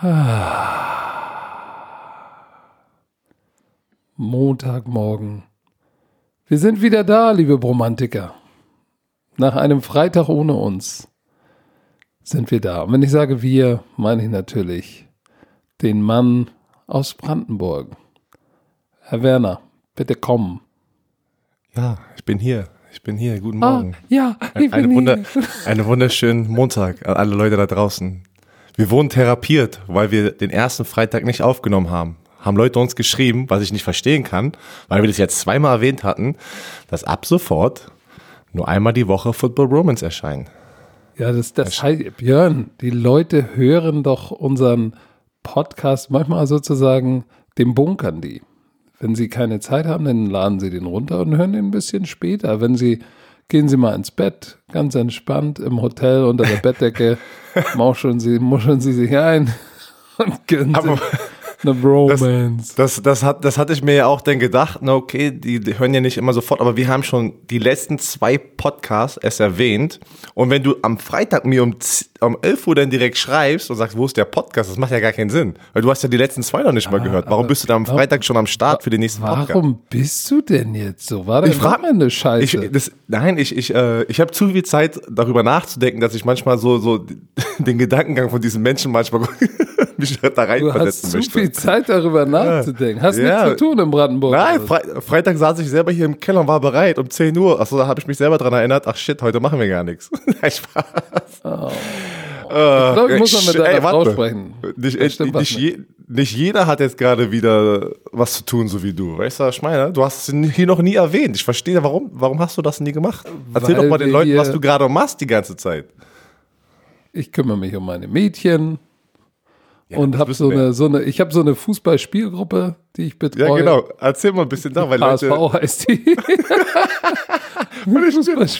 Montagmorgen. Wir sind wieder da, liebe Bromantiker. Nach einem Freitag ohne uns sind wir da. Und wenn ich sage wir, meine ich natürlich den Mann aus Brandenburg. Herr Werner, bitte kommen. Ja, ich bin hier. Ich bin hier. Guten Morgen. Ah, ja, ich Eine, bin Wunder, hier. einen wunderschönen Montag an alle Leute da draußen. Wir wurden therapiert, weil wir den ersten Freitag nicht aufgenommen haben. Haben Leute uns geschrieben, was ich nicht verstehen kann, weil wir das jetzt zweimal erwähnt hatten, dass ab sofort nur einmal die Woche Football Romance erscheinen. Ja, das, das heißt, Björn, die Leute hören doch unseren Podcast manchmal sozusagen, dem bunkern die. Wenn sie keine Zeit haben, dann laden sie den runter und hören den ein bisschen später. Wenn sie, gehen sie mal ins Bett, ganz entspannt im Hotel unter der Bettdecke, mauscheln sie, muscheln sie sich ein und gönnen Aber- sich eine Bromance. Das, das, hat, das hatte ich mir ja auch dann gedacht, na okay, die, die hören ja nicht immer sofort, aber wir haben schon die letzten zwei Podcasts es erwähnt. Und wenn du am Freitag mir um, um 11 Uhr dann direkt schreibst und sagst, wo ist der Podcast, das macht ja gar keinen Sinn. Weil du hast ja die letzten zwei noch nicht mal gehört. Warum bist du dann am Freitag schon am Start für den nächsten Podcast? Warum bist du denn jetzt so? War Ich frag- eine Scheiße? Ich, das, nein, ich, ich, äh, ich habe zu viel Zeit, darüber nachzudenken, dass ich manchmal so, so den Gedankengang von diesen Menschen manchmal mich da du hast reinversetzen zu möchte. viel Zeit darüber nachzudenken. Hast Ja. nichts zu tun in Brandenburg. Nein, oder? Fre Freitag saß ich selber hier im Keller und war bereit um 10 Uhr. Achso, da habe ich mich selber dran erinnert. Ach shit, heute machen wir gar nichts. Nein, Spaß. Ich glaube, ich muss mal mit deiner Frau sprechen. Nicht, äh, was nicht, je, nicht jeder hat jetzt gerade wieder was zu tun, so wie du. Weißt du, was ich meine? Du hast es hier noch nie erwähnt. Ich verstehe, warum, warum hast du das nie gemacht? Erzähl Weil doch mal den Leuten, was du gerade machst die ganze Zeit. Ich kümmere mich um meine Mädchen Ja, und habe so wir. eine, so eine, ich habe so eine Fußballspielgruppe, die ich betreue. Ja, genau. Erzähl mal ein bisschen da, weil HSV Leute. heißt die.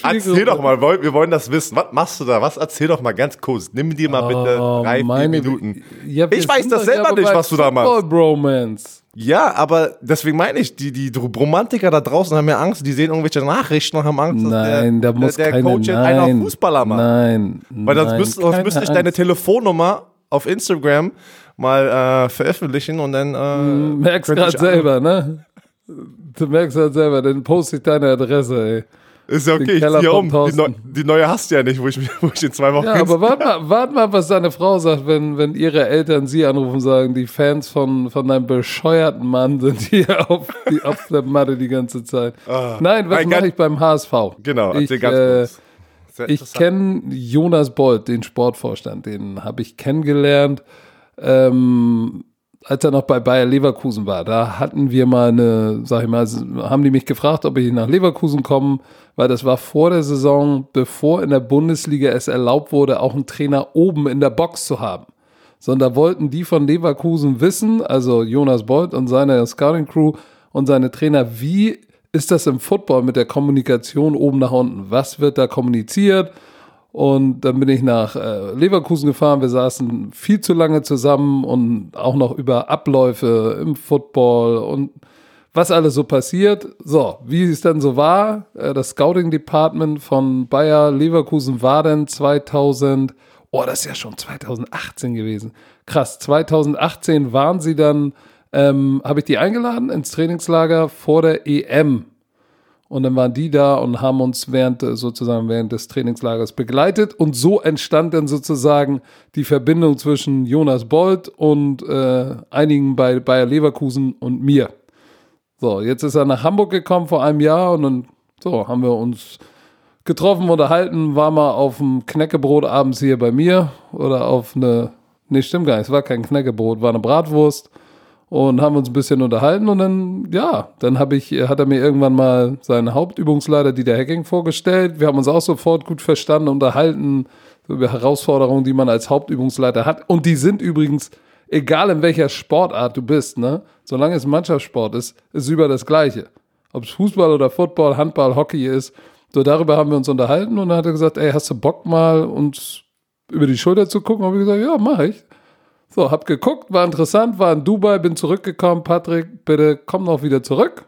Erzähl doch mal, wir wollen das wissen. Was machst du da? Was erzähl doch mal ganz kurz. Nimm dir mal bitte Oh, drei, vier Minuten. Ja, Ich weiß das selber nicht, was du da machst. Football Bromance. Ja, aber deswegen meine ich, die, die Romantiker da draußen haben ja Angst, die sehen irgendwelche Nachrichten und haben Angst, Nein, dass da muss der, der keine, Coach einen nein, auf Fußballer macht. Nein, Weil sonst, müsste, sonst keine müsste ich deine. Telefonnummer auf Instagram mal äh, veröffentlichen und dann äh, merkst gerade selber, ne? Du merkst gerade selber, dann poste ich deine Adresse, ey. Ist ja okay, den ich ziehe um. Die, Neu die neue hast du ja nicht, wo ich, wo ich in zwei Wochen Ja, aber warte mal, warte mal, was deine Frau sagt, wenn, wenn ihre Eltern sie anrufen und sagen, die Fans von, von deinem bescheuerten Mann sind hier auf, die, auf der Matte die ganze Zeit. Nein, was mache ich beim HSV? Genau, ich, ganz äh, kurz. Ich kenne Jonas Bolt, den Sportvorstand, den habe ich kennengelernt, ähm, als er noch bei Bayer Leverkusen war. Da hatten wir mal eine, sag ich mal, haben die mich gefragt, ob ich nach Leverkusen komme, weil das war vor der Saison, bevor in der Bundesliga es erlaubt wurde, auch einen Trainer oben in der Box zu haben. Sondern da wollten die von Leverkusen wissen, also Jonas Bolt und seine Scouting Crew und seine Trainer, wie ist das im Football mit der Kommunikation oben nach unten? Was wird da kommuniziert? Und dann bin ich nach äh, Leverkusen gefahren. Wir saßen viel zu lange zusammen und auch noch über Abläufe im Football und was alles so passiert. So, wie es dann so war, äh, das Scouting Department von Bayer Leverkusen war dann 2000, oh, das ist ja schon 2018 gewesen. Krass, 2018 waren sie dann, ähm, habe ich die eingeladen ins Trainingslager vor der EM. Und dann waren die da und haben uns während äh, sozusagen während des Trainingslagers begleitet. Und so entstand dann sozusagen die Verbindung zwischen Jonas Bolt und äh, einigen bei Bayer Leverkusen und mir. So, jetzt ist er nach Hamburg gekommen vor einem Jahr und dann so haben wir uns getroffen, unterhalten, war mal auf dem Knäckebrot abends hier bei mir oder auf eine, nee, stimmt gar nicht, es war kein Knäckebrot, war eine Bratwurst und haben uns ein bisschen unterhalten und dann, ja, dann habe ich, hat er mir irgendwann mal seinen Hauptübungsleiter Dieter Hecking vorgestellt. Wir haben uns auch sofort gut verstanden, unterhalten über Herausforderungen, die man als Hauptübungsleiter hat. Und die sind übrigens, egal in welcher Sportart du bist, ne, solange es Mannschaftssport ist, ist über das Gleiche. Ob es Fußball oder Football, Handball, Hockey ist. So darüber haben wir uns unterhalten und dann hat er gesagt, ey, hast du Bock mal uns über die Schulter zu gucken? Habe ich gesagt, ja, mach ich. So, hab geguckt, war interessant, war in Dubai, bin zurückgekommen. Patrick, bitte komm noch wieder zurück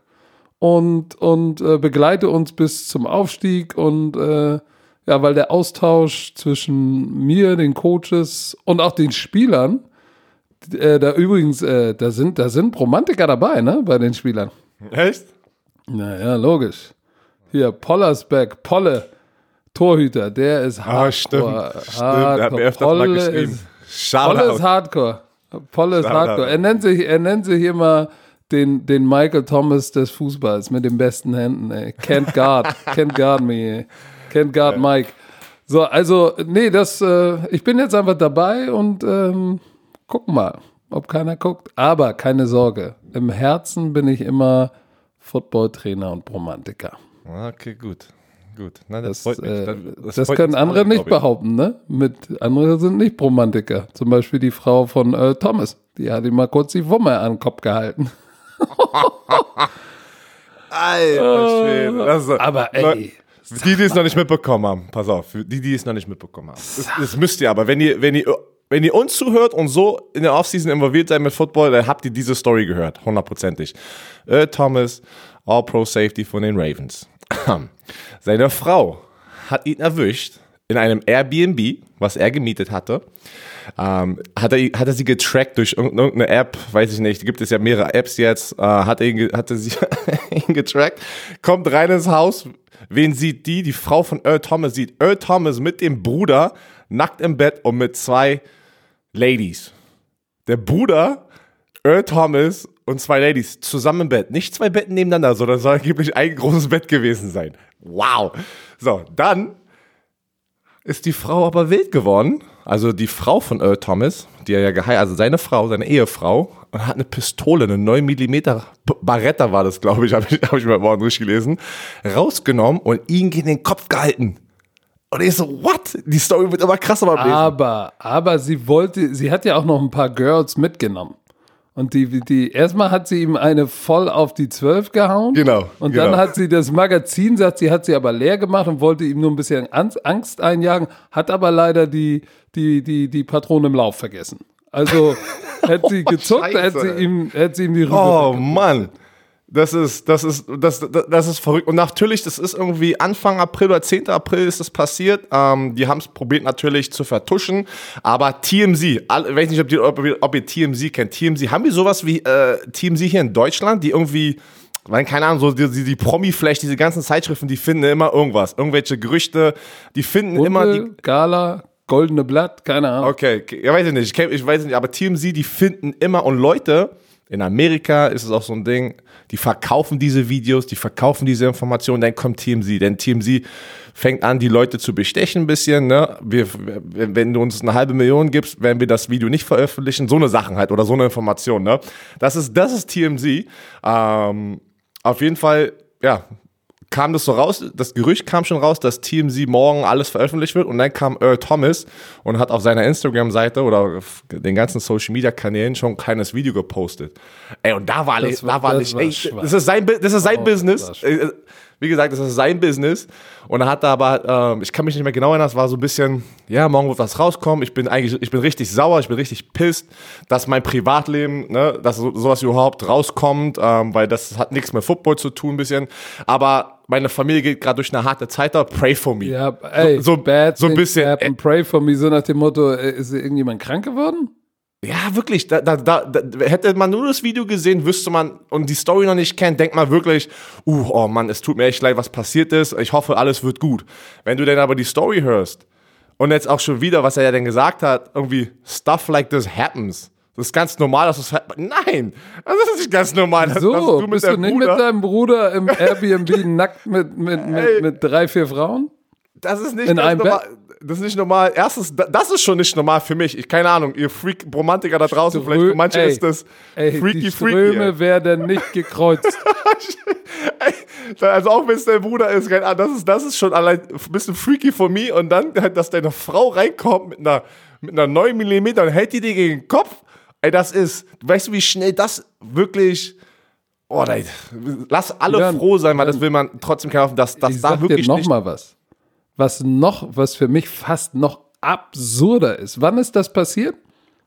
und, und äh, begleite uns bis zum Aufstieg. Und äh, ja, weil der Austausch zwischen mir, den Coaches und auch den Spielern, Äh, da übrigens, äh, da sind, da sind Romantiker dabei, ne, bei den Spielern. Echt? Naja, logisch. Hier, Pollersbeck, Polle, Torhüter, der ist hardcore. Ah, stimmt. Stimmt, er hat mir öfters mal Polle geschrieben. ist, Polle ist Shoutout. hardcore. Polle ist Shoutout. hardcore. Er nennt sich, er nennt sich immer den, den Michael Thomas des Fußballs mit den besten Händen, ey. Can't guard, can't guard me, ey. Can't guard Mike. So, also, nee, das, äh, ich bin jetzt einfach dabei und ähm, gucken mal, ob keiner guckt. Aber keine Sorge, im Herzen bin ich immer Footballtrainer und Romantiker. Okay, gut. Gut. Na, das, Das, äh, Das, das, können andere nicht behaupten, ne? Mit, andere sind nicht Romantiker. Zum Beispiel die Frau von äh, Thomas. Die hat ihm mal kurz die Wumme an den Kopf gehalten. Alter Schwede. Ist- Aber ey, Die, die es noch nicht mitbekommen haben, pass auf, die, die es noch nicht mitbekommen haben. Das, das müsst ihr aber, wenn ihr, wenn ihr, wenn ihr uns zuhört und so in der Offseason involviert seid mit Football, dann habt ihr diese Story gehört, hundertprozentig. Äh, Thomas, All-Pro Safety von den Ravens. Seine Frau hat ihn erwischt in einem Airbnb, was er gemietet hatte. Ähm, hat, er, hat er sie getrackt durch irgendeine App, weiß ich nicht, gibt es ja mehrere Apps jetzt, äh, hat er ihn, hatte sie ihn getrackt, kommt rein ins Haus, wen sieht die? Die Frau von Earl Thomas sieht Earl Thomas mit dem Bruder nackt im Bett und mit zwei Ladies. Der Bruder, Earl Thomas und zwei Ladies zusammen im Bett. Nicht zwei Betten nebeneinander, sondern soll angeblich ein großes Bett gewesen sein. Wow. So, dann ist die Frau aber wild geworden. Also die Frau von Earl Thomas, die er ja geheiratet, also seine Frau, seine Ehefrau, und hat eine Pistole, eine 9 mm Barretta war das, glaube ich, habe ich, hab ich heute Morgen durchgelesen, rausgenommen und ihn in den Kopf gehalten. Und ich so, what? Die Story wird immer krasser beim Lesen. aber, aber sie wollte, sie hat ja auch noch ein paar Girls mitgenommen. Und die, die, erstmal hat sie ihm eine voll auf die Zwölf gehauen. Genau, Und genau. dann hat sie das Magazin, sagt sie, hat sie aber leer gemacht und wollte ihm nur ein bisschen Angst, einjagen, hat aber leider die, die, die, die Patrone im Lauf vergessen. Also, hätte sie gezuckt, Scheiße, hätte sie ihm, hätte sie ihm die Rübe Oh Mann. Das ist, das ist, das, das, ist verrückt. Und natürlich, das ist irgendwie Anfang April oder 10. April ist das passiert. Ähm, die haben es probiert natürlich zu vertuschen. Aber TMZ, all, ich weiß nicht, ob, ihr- ob, ob ihr TMZ kennt. TMZ, haben wir sowas wie äh, TMZ hier in Deutschland, die irgendwie, weil, keine Ahnung, so die, die, die Promi-Flash, diese ganzen Zeitschriften, die finden immer irgendwas. Irgendwelche Gerüchte, die finden immer die, Gala, goldene Blatt, keine Ahnung. Okay, ja, weiß ich nicht. Ich, ich weiß nicht, aber TMZ, die finden immer und Leute, in Amerika ist es auch so ein Ding, die verkaufen diese Videos, die verkaufen diese Informationen, dann kommt TMZ. Denn TMZ fängt an, die Leute zu bestechen ein bisschen. Ne? Wir, wenn du uns eine halbe Million gibst, werden wir das Video nicht veröffentlichen. So eine Sachen halt oder so eine Information. Ne? Das, ist, das ist TMZ. Ähm, auf jeden Fall, ja, kam das so raus, das Gerücht kam schon raus, dass TMZ morgen alles veröffentlicht wird und dann kam Earl Thomas und hat auf seiner Instagram-Seite oder auf den ganzen Social-Media-Kanälen schon ein kleines Video gepostet. Ey, und da war, Das war- da war das nicht, war ey, schwach. das ist sein, das ist sein Oh, Business. Äh, Wie gesagt, das ist sein Business. Und er hat da aber, ähm, ich kann mich nicht mehr genau erinnern, es war so ein bisschen, ja, morgen wird was rauskommen. Ich bin eigentlich, ich bin richtig sauer, ich bin richtig pisst, dass mein Privatleben, ne, dass so, sowas überhaupt rauskommt, ähm, weil das hat nichts mit Football zu tun, ein bisschen. Aber meine Familie geht gerade durch eine harte Zeit da. Pray for me. Ja, ey, so, bad so ein bisschen. happen, pray for me, so nach dem Motto, äh, ist irgendjemand krank geworden? Ja, wirklich. Da, da, da, hätte man nur das Video gesehen, wüsste man und die Story noch nicht kennt, denkt man wirklich, uh, oh Mann, es tut mir echt leid, was passiert ist. Ich hoffe, alles wird gut. Wenn du dann aber die Story hörst und jetzt auch schon wieder, was er ja denn gesagt hat, irgendwie stuff like this happens. Das ist ganz normal, dass das Nein, das ist nicht ganz normal. dass- dass So, mit bist du nicht Bruder- mit deinem Bruder im Airbnb nackt mit, mit, mit, Ey. mit drei, vier Frauen? Das ist nicht In einem normal. Das ist nicht normal. Erstens, da- das ist schon nicht normal für mich. Ich keine Ahnung, ihr Freak Romantiker da draußen, vielleicht für manche Ey, ist das ey, freaky die freaky. Ströme ey. werden nicht gekreuzt. Also auch wenn es dein Bruder ist, keine Ahnung, das ist, das ist schon allein ein bisschen freaky for me. Und dann, dass deine Frau reinkommt mit einer, mit einer 9 mm und hält die dir gegen den Kopf. Ey, das ist, weißt du, wie schnell das wirklich. Oh, nein. Lass alle Ja, froh sein, weil das will man trotzdem kaufen, dass das da sag dir wirklich noch mal was. Was noch, was für mich fast noch absurder ist. Wann ist das passiert?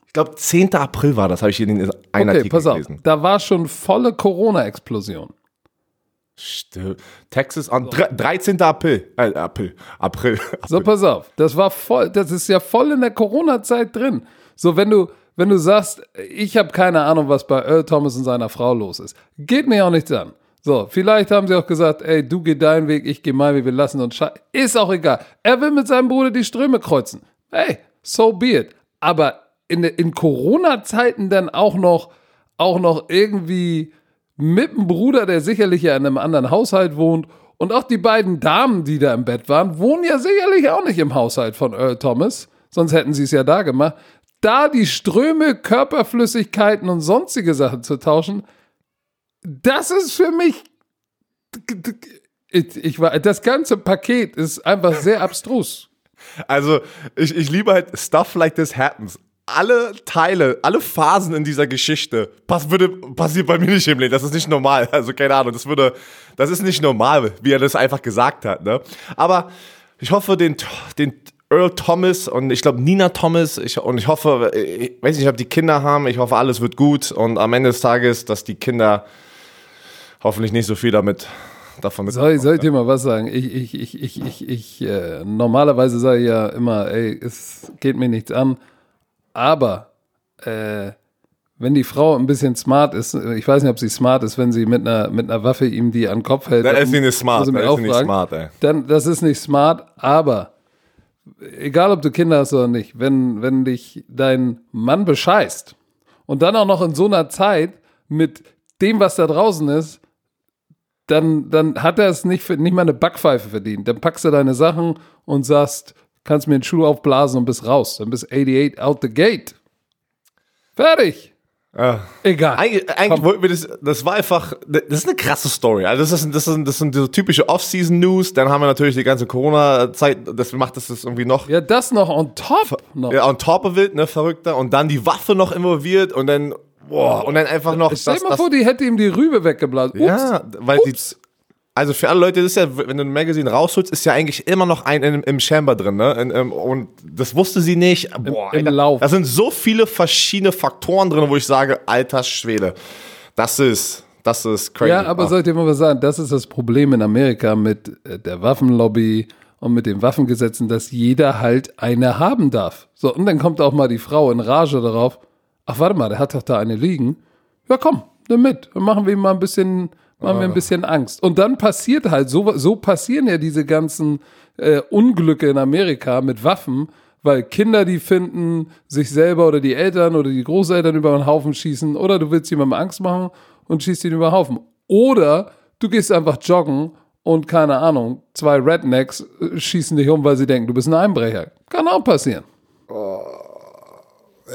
Ich glaube, 10. April war das, habe ich hier in einem Okay, Artikel pass auf. gelesen. Da war schon volle Corona-Explosion. Stimmt. Texas an 13. April. Äh, April. April. So, pass auf. Das war voll, das ist ja voll in der Corona-Zeit drin. So, wenn du, wenn du sagst, ich habe keine Ahnung, was bei Earl Thomas und seiner Frau los ist, geht mir auch nichts an. So, vielleicht haben sie auch gesagt, ey, du geh deinen Weg, ich geh meinen Weg, wir lassen uns sche Ist auch egal. Er will mit seinem Bruder die Ströme kreuzen. Hey, so be it. Aber in, in Corona-Zeiten dann auch noch, auch noch irgendwie mit dem Bruder, der sicherlich ja in einem anderen Haushalt wohnt, und auch die beiden Damen, die da im Bett waren, wohnen ja sicherlich auch nicht im Haushalt von Earl Thomas, sonst hätten sie es ja da gemacht. Da die Ströme, Körperflüssigkeiten und sonstige Sachen zu tauschen, das ist für mich. Ich, ich das ganze Paket ist einfach sehr abstrus. Also, ich, ich liebe halt Stuff like this happens alle Teile, alle Phasen in dieser Geschichte pass, würde, passiert bei mir nicht im Leben. Das ist nicht normal. Also keine Ahnung, das würde, das ist nicht normal, wie er das einfach gesagt hat. Ne? Aber ich hoffe, den, den Earl Thomas und ich glaube Nina Thomas ich, und ich hoffe, ich weiß nicht, ob die Kinder haben, ich hoffe, alles wird gut und am Ende des Tages, dass die Kinder hoffentlich nicht so viel damit davon mit. Soll, soll ich dir mal was sagen? Ich, ich, ich, ich, ich, ich äh, normalerweise sage ich ja immer, ey, es geht mir nichts an. Aber äh, wenn die Frau ein bisschen smart ist, ich weiß nicht, ob sie smart ist, wenn sie mit einer, mit einer Waffe ihm die an den Kopf hält. Dann ist sie nicht smart. Dann ist sie nicht smart, ey. Dann, das ist nicht smart, aber egal ob du Kinder hast oder nicht, wenn, wenn dich dein Mann bescheißt und dann auch noch in so einer Zeit mit dem, was da draußen ist, dann, dann hat er es nicht, nicht mal eine Backpfeife verdient. Dann packst du deine Sachen und sagst, kannst mir den Schuh aufblasen und bist raus. Dann bist 88 out the gate. Fertig. Ja. Egal. Eigentlich, eigentlich wollten wir das, das war einfach, das ist eine krasse Story. Also das, ist, das, sind, das sind so typische Off-Season-News. Dann haben wir natürlich die ganze Corona-Zeit, das macht das, das irgendwie noch. Ja, das noch on top. Noch. Ja, on top of it, ne, verrückter. Und dann die Waffe noch involviert und dann, boah, und dann einfach noch. Stell dir mal vor, die hätte ihm die Rübe weggeblasen. Ups. Ja, weil Ups. die, also für alle Leute, das ist ja, wenn du ein Magazin rausholst, ist ja eigentlich immer noch ein im, im Chamber drin, ne? In, im, und das wusste sie nicht. Boah, Im, im Lauf. Da sind so viele verschiedene Faktoren drin, wo ich sage, alter Schwede, das ist, das ist crazy. Ja, aber oh. sollte ich mal was sagen, das ist das Problem in Amerika mit äh, der Waffenlobby und mit den Waffengesetzen, dass jeder halt eine haben darf. So, und dann kommt auch mal die Frau in Rage darauf, ach warte mal, der hat doch da eine liegen. Ja komm, nimm mit, dann machen wir ihm mal ein bisschen machen wir ein bisschen Angst. Und dann passiert halt, so, so passieren ja diese ganzen äh, Unglücke in Amerika mit Waffen, weil Kinder die finden, sich selber oder die Eltern oder die Großeltern über einen Haufen schießen oder du willst jemandem Angst machen und schießt ihn über den Haufen. Oder du gehst einfach joggen und keine Ahnung, zwei Rednecks äh, schießen dich um, weil sie denken, du bist ein Einbrecher. Kann auch passieren. Oh.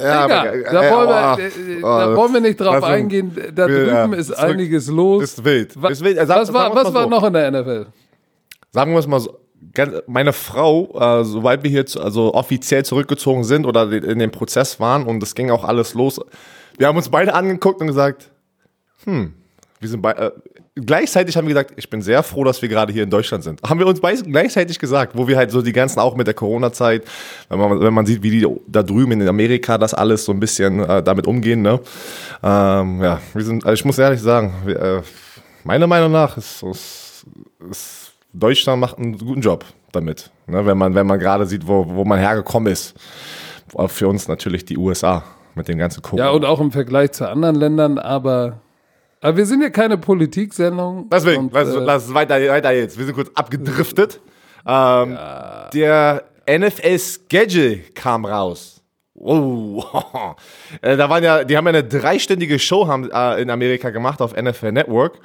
Ja, Egal, aber, da, äh, wollen wir, oh, äh, da wollen wir nicht drauf eingehen. Da drüben ist einiges los. Ist wild. Was, ist wild. Sag, was war, was war so. noch in der NFL? Sagen wir es mal so. Meine Frau, äh, soweit wir hier zu, also offiziell zurückgezogen sind oder in dem Prozess waren und es ging auch alles los, wir haben uns beide angeguckt und gesagt, hm, wir sind bei, äh, gleichzeitig haben wir gesagt, ich bin sehr froh, dass wir gerade hier in Deutschland sind. Haben wir uns gleichzeitig gesagt, wo wir halt so die ganzen, auch mit der Corona-Zeit, wenn man, wenn man sieht, wie die da drüben in Amerika das alles so ein bisschen äh, damit umgehen, ne? Ähm, ja, wir sind, also ich muss ehrlich sagen, wir, äh, meiner Meinung nach ist, ist, ist, Deutschland macht einen guten Job damit, ne? wenn man, wenn man gerade sieht, wo, wo man hergekommen ist. Für uns natürlich die USA mit den ganzen Corona. Ja, und auch im Vergleich zu anderen Ländern, aber aber wir sind ja keine Politiksendung. Deswegen, und, lass, äh, lass weiter, weiter jetzt. Wir sind kurz abgedriftet. Ähm, ja. Der NFL-Schedule kam raus. Oh, äh, da waren ja, die haben ja eine dreistündige Show haben, äh, in Amerika gemacht auf NFL Network.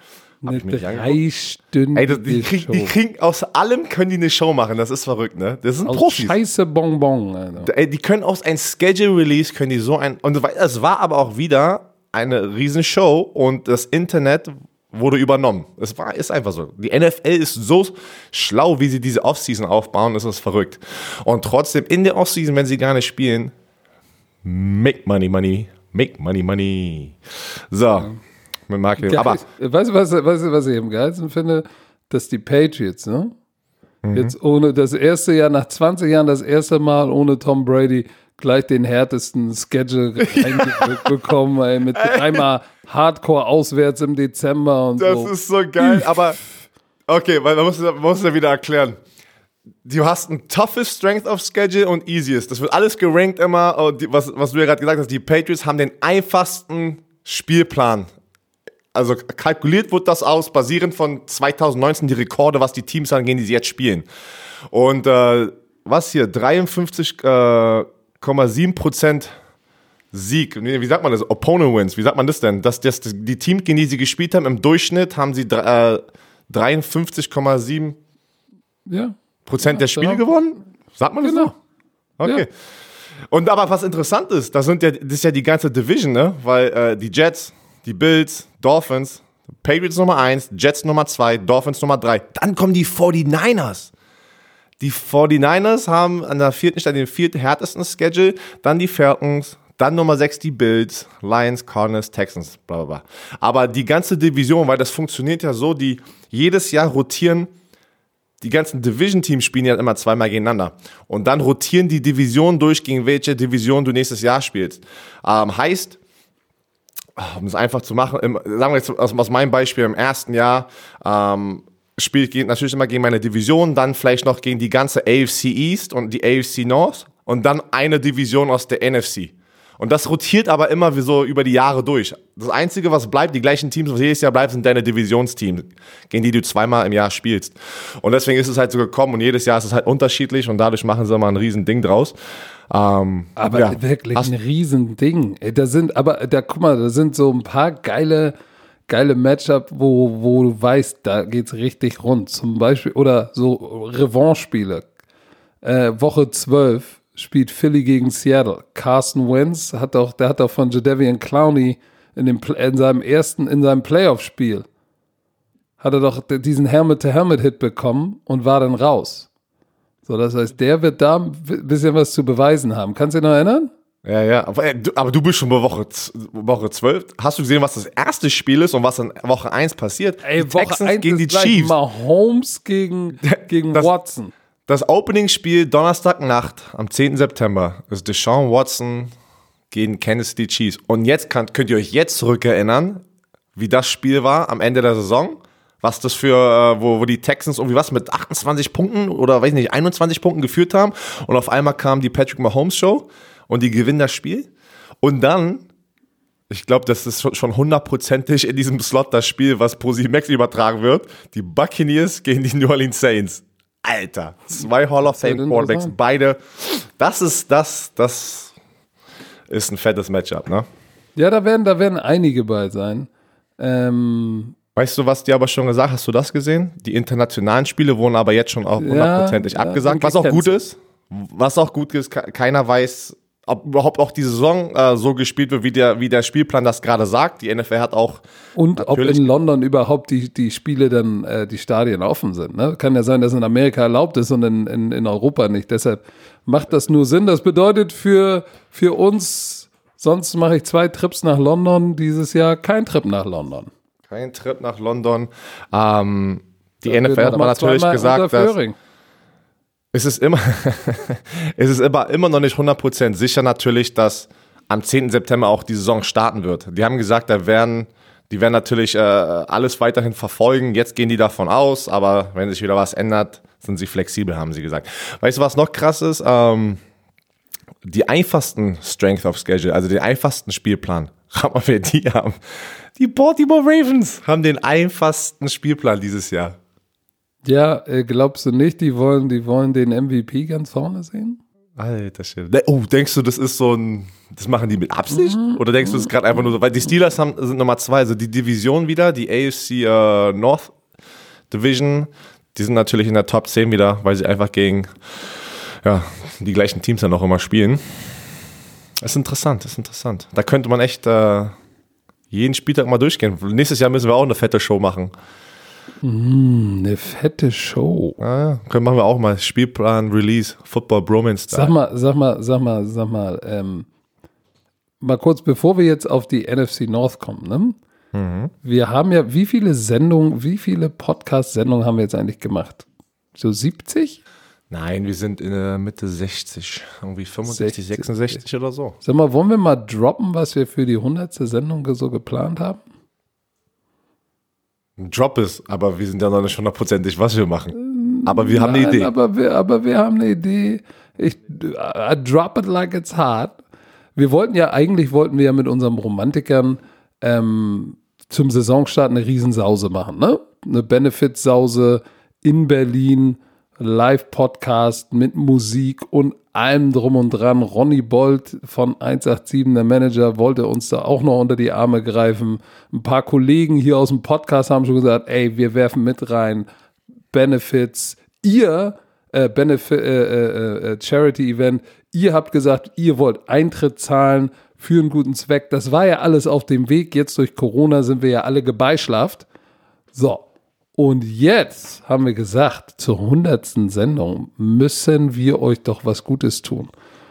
Eine dreistündige Ey, das, die, krieg, die kriegen aus allem können die eine Show machen. Das ist verrückt, ne? Das sind aus Profis. Scheiße Bonbon. Alter. Ey, die können aus einem Schedule Release können die so ein und es war aber auch wieder eine Riesenshow und das Internet wurde übernommen. Es war, ist einfach so. Die NFL ist so schlau, wie sie diese Offseason aufbauen, das ist verrückt. Und trotzdem in der Offseason, wenn sie gar nicht spielen, make money, money, make money, money. So, ja. mit Marketing. Aber, weißt du, was, du, was ich am geilsten finde? Dass die Patriots, ne? Mhm. Jetzt ohne das erste Jahr, nach 20 Jahren das erste Mal ohne Tom Brady gleich den härtesten Schedule bekommen, ey, mit einmal Hardcore auswärts im Dezember und das so. Das ist so geil, aber okay, weil man muss, man muss ja wieder erklären. Du hast ein toughest Strength of Schedule und easiest. Das wird alles gerankt immer. Was, was du ja gerade gesagt hast, die Patriots haben den einfachsten Spielplan also kalkuliert wird das aus, basierend von 2019 die Rekorde, was die Teams angehen, die sie jetzt spielen. Und äh, was hier, 53 äh, 0,7% Sieg. Wie sagt man das? Opponent Wins. Wie sagt man das denn? Dass, dass die Team, gegen die sie gespielt haben, im Durchschnitt haben sie äh, 53,7% ja. Prozent ja, der Spiele genau. gewonnen? Sagt man das genau. so? Okay. Ja. Und aber was interessant ist, das, sind ja, das ist ja die ganze Division, ne? weil äh, die Jets, die Bills, Dolphins, Patriots Nummer 1, Jets Nummer 2, Dolphins Nummer 3, dann kommen die 49ers. Die 49ers haben an der vierten Stelle den vierten härtesten Schedule, dann die Falcons, dann Nummer 6 die Bills, Lions, Cardinals, Texans, bla bla bla. Aber die ganze Division, weil das funktioniert ja so, die jedes Jahr rotieren die ganzen Division-Teams spielen ja immer zweimal gegeneinander. Und dann rotieren die Divisionen durch, gegen welche Division du nächstes Jahr spielst. Ähm, heißt, um es einfach zu machen, im, sagen wir jetzt aus, aus meinem Beispiel, im ersten Jahr ähm, spiele ich natürlich immer gegen meine Division, dann vielleicht noch gegen die ganze AFC East und die AFC North und dann eine Division aus der NFC. Und das rotiert aber immer wie so über die Jahre durch. Das Einzige, was bleibt, die gleichen Teams, was jedes Jahr bleibt, sind deine Divisionsteams, gegen die du zweimal im Jahr spielst. Und deswegen ist es halt so gekommen und jedes Jahr ist es halt unterschiedlich und dadurch machen sie immer ein riesen Ding draus. Ähm, Aber ja. wirklich Hast- ein Riesending. Ey, Da sind, aber da, guck mal, da sind so ein paar geile, geile Matchup, wo, wo du weißt, da geht's richtig rund. Zum Beispiel, oder so Revanche-Spiele. Äh, Woche 12 spielt Philly gegen Seattle. Carson Wentz hat doch, der hat doch von Jadavian Clowney in, dem, in seinem ersten, in seinem Playoff-Spiel hat er doch diesen Helmet-to-Helmet-Hit bekommen und war dann raus. So, das heißt, der wird da ein bisschen was zu beweisen haben. Kannst du dich noch erinnern? Ja, ja, aber, äh, du, aber du bist schon bei Woche, Woche 12. Hast du gesehen, was das erste Spiel ist und was in Woche 1 passiert? die Texans gegen die Chiefs. Mahomes gegen, gegen Das- Watson. Das Opening-Spiel Donnerstagnacht am 10. September ist Deshaun Watson gegen Kansas City Chiefs. Und jetzt kann, könnt ihr euch jetzt zurückerinnern, wie das Spiel war am Ende der Saison. Was das für, äh, wo, wo die Texans irgendwie was mit 28 Punkten oder weiß nicht, 21 Punkten geführt haben. Und auf einmal kam die Patrick Mahomes Show und die gewinnen das Spiel. Und dann, ich glaube, das ist schon- hundertprozentig in diesem Slot das Spiel, was pro Max übertragen wird. Die Buccaneers gegen die New Orleans Saints. Alter, zwei Hall of Fame Quarterbacks, beide. Das ist, das, das ist ein fettes Matchup, ne? Ja, da werden, da werden einige bei sein. Ähm, Weißt du, was dir aber schon gesagt hast? du das gesehen? Die internationalen Spiele wurden aber jetzt schon auch hundertprozentig ja, abgesagt, was auch gut ist. Was auch gut ist, ke- keiner weiß, ob überhaupt auch die Saison äh, so gespielt wird, wie der, wie der Spielplan das gerade sagt. Die NFL hat auch und ob in London überhaupt die, die Spiele dann, äh, die Stadien offen sind. Ne? Kann ja sein, dass in Amerika erlaubt ist und in, in, in Europa nicht. Deshalb macht das nur Sinn. Das bedeutet für, für uns, sonst mache ich zwei Trips nach London, dieses Jahr kein Trip nach London. kein Trip nach London. Ähm, die NFL hat aber mal natürlich gesagt, dass Föhring. Es ist immer, es ist immer, immer noch nicht 100% sicher natürlich, dass am 10. September auch die Saison starten wird. Die haben gesagt, da werden, die werden natürlich äh, alles weiterhin verfolgen. Jetzt gehen die davon aus, aber wenn sich wieder was ändert, sind sie flexibel, haben sie gesagt. Weißt du, was noch krass ist? Ähm, die einfachsten Strength of Schedule, also den einfachsten Spielplan, mal, wer die haben. Die Baltimore Ravens haben den einfachsten Spielplan dieses Jahr. Ja, äh, glaubst du nicht, die wollen, die wollen den MVP ganz vorne sehen? Alter Schwede. Oh, denkst du, das ist so ein, das machen die mit Absicht? Oder denkst du, das ist gerade einfach nur so, weil die Steelers haben, sind Nummer zwei, also die Division wieder, die AFC äh, North Division, die sind natürlich in der Top 10 wieder, weil sie einfach gegen, ja, die gleichen Teams dann noch immer spielen. Das ist interessant, das ist interessant. Da könnte man echt äh, jeden Spieltag mal durchgehen. Nächstes Jahr müssen wir auch eine fette Show machen. Eine fette Show. Ah, können machen wir auch mal Spielplan, Release, Football, Bromance. Sag mal, sag mal, sag mal, sag mal, ähm, mal kurz, bevor wir jetzt auf die NFC North kommen, ne? Wir haben ja, wie viele Sendungen, wie viele Podcast-Sendungen haben wir jetzt eigentlich gemacht? So 70? Nein, wir sind in der Mitte 60, irgendwie 65, 60. 66 oder so. Sag mal, wollen wir mal droppen, was wir für die 100. Sendung so geplant haben? Ein Drop ist, aber wir sind ja noch nicht hundertprozentig, was wir machen. Aber wir haben Nein, eine Idee. Aber wir, aber wir haben eine Idee. Ich I drop it like it's hot. Wir wollten ja, eigentlich wollten wir ja mit unseren Romantikern ähm, zum Saisonstart eine Riesensause machen, ne? Eine Benefit-Sause in Berlin, Live-Podcast mit Musik und allem drum und dran. Ronny Bolt von 187, der Manager, wollte uns da auch noch unter die Arme greifen. Ein paar Kollegen hier aus dem Podcast haben schon gesagt, ey, wir werfen mit rein. Benefits. Ihr, äh, Benefit, äh, äh, äh, Charity-Event, ihr habt gesagt, ihr wollt Eintritt zahlen für einen guten Zweck. Das war ja alles auf dem Weg. Jetzt durch Corona sind wir ja alle gebeischlaft. So. Und jetzt haben wir gesagt, zur hundertsten Sendung müssen wir euch doch was Gutes tun.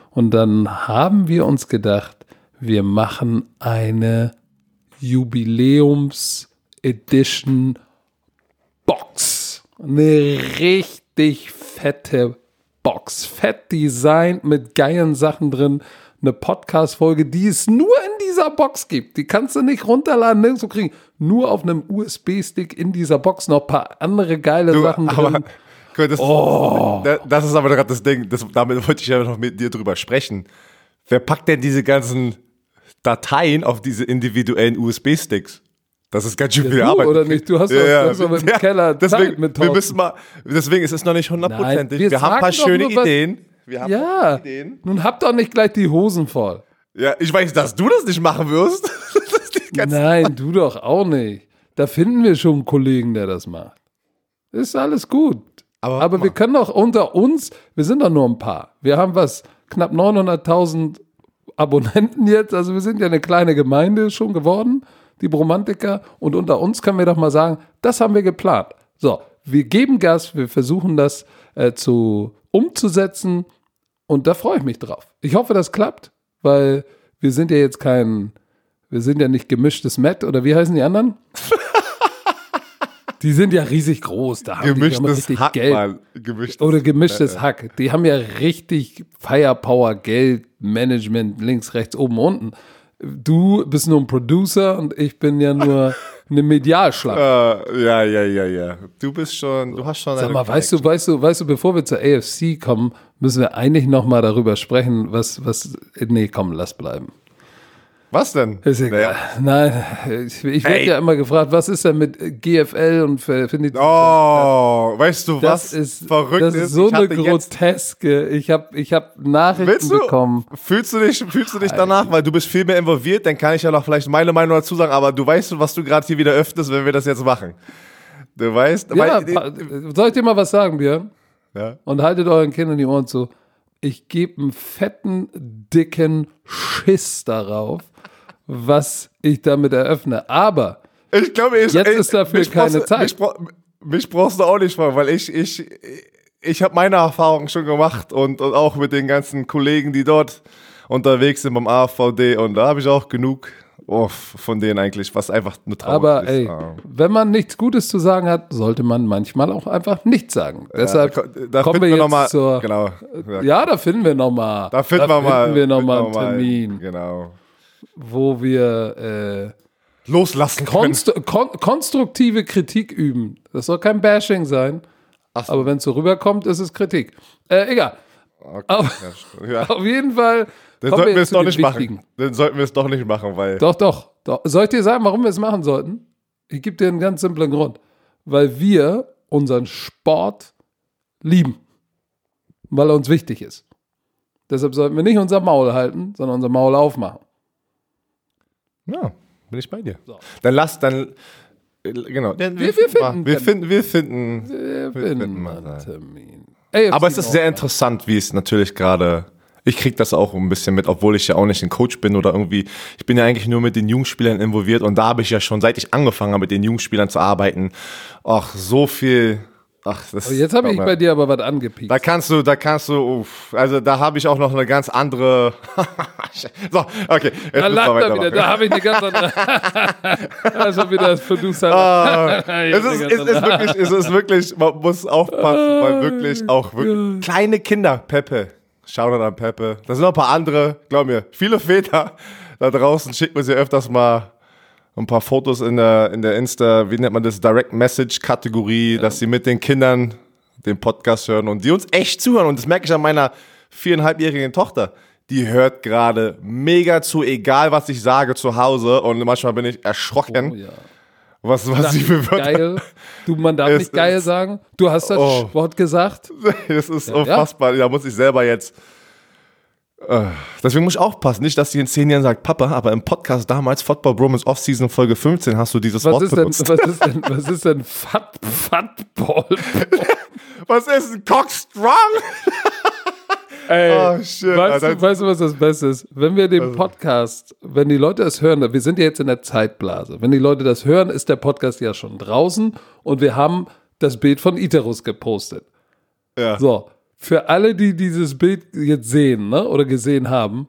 Und dann haben wir uns gedacht, wir machen eine Jubiläums-Edition Box. Eine richtig fette Box. Fett designt mit geilen Sachen drin. Eine Podcast-Folge, die es nur in dieser Box gibt. Die kannst du nicht runterladen, nirgendwo kriegen. Nur auf einem USB-Stick in dieser Box noch ein paar andere geile Sachen aber, drin. guck, das, Oh. da- das ist aber gerade das Ding, das, damit wollte ich ja noch mit dir drüber sprechen. Wer packt denn diese ganzen Dateien auf diese individuellen USB-Sticks? Das ist ganz schön viel du, Arbeit. oder nicht? Du hast doch- du hast mit dem Keller Zeit deswegen, mit wir müssen mal, deswegen ist es noch nicht hundertprozentig. wir Wir, haben ein paar schöne nur Ideen. Wir haben Ja, Ideen. nun habt doch nicht gleich die Hosen voll. Ja, ich weiß, dass du das nicht machen wirst. Nein, du doch auch nicht. Da finden wir schon einen Kollegen, der das macht. Ist alles gut. Aber Aber, wir können doch unter uns, wir sind doch nur ein paar. Wir haben was, knapp 900.000 Abonnenten jetzt. Also wir sind ja eine kleine Gemeinde schon geworden, die Bromantiker. Und unter uns können wir doch mal sagen, das haben wir geplant. So, wir geben Gas, wir versuchen das äh, zu umzusetzen. Und da freue ich mich drauf. Ich hoffe, das klappt, weil wir sind ja jetzt kein, wir sind ja nicht gemischtes Met oder wie heißen die anderen? die sind ja riesig groß, da haben die, die haben Gemischtes richtig Hack, Geld. Mann. Gemischtes Oder gemischtes Hack. Die haben ja richtig Firepower, Geld, Management, links, rechts, oben, unten. Du bist nur ein Producer und ich bin ja nur eine Medialschlange. Äh, ja, ja, ja, ja. Du bist schon, du hast schon. Sag mal, weißt du, weißt du, weißt du, bevor wir zur AFC kommen, müssen wir eigentlich noch mal darüber sprechen, was, was, nee, komm, lass bleiben. Was denn? Ist egal. Nein, ich, ich werde ja immer gefragt, was ist denn mit GFL und finde ich Oh, weißt du, was das ist, verrückt das ist? so eine groteske. Ich habe ich hab Nachrichten du? bekommen. Fühlst du dich, fühlst du dich danach, weil du bist viel mehr involviert, dann kann ich ja noch vielleicht meine Meinung dazu sagen, aber du weißt, was du gerade hier wieder öffnest, wenn wir das jetzt machen. Du weißt, Ja, weil, soll ich dir mal was sagen, Björn? ja. Und haltet euren Kindern die Ohren zu. Ich gebe einen fetten, dicken Schiss darauf, was ich damit eröffne. Aber Ich glaube, ich, Jetzt ich, ist dafür keine brauchst, Zeit. Mich, bra- mich brauchst du auch nicht fragen, weil ich, ich, ich habe meine Erfahrungen schon gemacht und, und auch mit den ganzen Kollegen, die dort unterwegs sind beim AVD und da habe ich auch genug oh, von denen eigentlich, was einfach nur traurig Aber ist. ey, Ah. wenn man nichts Gutes zu sagen hat, sollte man manchmal auch einfach nichts sagen. Deshalb da, da kommen wir wir jetzt noch mal, zur. genau. Ja, da finden wir noch mal. Da finden wir mal, wir noch finden mal wir einen Termin, Genau. Wo wir äh, Loslassen können. konstru kon konstruktive Kritik üben. Das soll kein Bashing sein. Ach so. Aber wenn es so rüberkommt, ist es Kritik. Äh, egal. Okay. Aber- Ja. Auf jeden Fall. Dann sollten wir es doch nicht wichtigen. machen. Dann sollten wir es doch nicht machen, weil. Doch, doch, doch. Soll ich dir sagen, warum wir es machen sollten? Ich gebe dir einen ganz simplen Grund. Weil wir unseren Sport lieben. Weil er uns wichtig ist. Deshalb sollten wir nicht unser Maul halten, sondern unser Maul aufmachen. Ja, bin ich bei dir. So. Dann lass, dann. Genau. Wir, wir finden wir finden, wir finden. Wir finden finden mal einen. Termin. AFC Aber es ist sehr interessant, wie es natürlich gerade. Ich krieg das auch ein bisschen mit, obwohl ich ja auch nicht ein Coach bin oder irgendwie. Ich bin ja eigentlich nur mit den Jungspielern involviert und da habe ich ja schon, seit ich angefangen habe, mit den Jungspielern zu arbeiten, ach, so viel. Ach, das Aber Jetzt habe ich bei dir aber was angepiekt. Da kannst du, da kannst du, uff, also da habe ich auch noch eine ganz andere. so, okay. Jetzt Da wir er wieder. Da habe ich eine ganz andere. also wieder das Producer. Ah, es, ist, es ist wirklich, es ist wirklich, man muss aufpassen, weil wirklich auch wirklich kleine Kinder, Pepe, Shoutout an Pepe. Da sind noch ein paar andere, glaub mir, viele Väter da draußen schicken mir sie öfters mal ein paar Fotos in der, in der Insta, wie nennt man das, Direct Message Kategorie, dass sie mit den Kindern den Podcast hören und die uns echt zuhören. Und das merke ich an meiner viereinhalbjährigen Tochter. Die hört gerade mega zu, egal was ich sage zu Hause. Und manchmal bin ich erschrocken, Oh, ja. was, was sie für Wörter. Geil. Du, man darf nicht geil sagen. Du hast das Oh. Wort gesagt. Das ist unfassbar. Da muss ich selber jetzt. Äh, Deswegen muss ich aufpassen, nicht, dass sie in zehn Jahren sagt, Papa, aber im Podcast damals, Football Bromance Off-Season Folge 15, hast du dieses Was Wort ist denn, benutzt. was ist denn, was ist denn Fat, Fatball? Was ist ein Cock Strong? Ey, Oh, shit, weißt, du, weißt du, was das Beste ist? Wenn wir den Podcast, wenn die Leute es hören, wir sind ja jetzt in der Zeitblase. Wenn die Leute das hören, ist der Podcast ja schon draußen und wir haben das Bild von Iterus gepostet. Ja. So, für alle, die dieses Bild jetzt sehen ne, oder gesehen haben,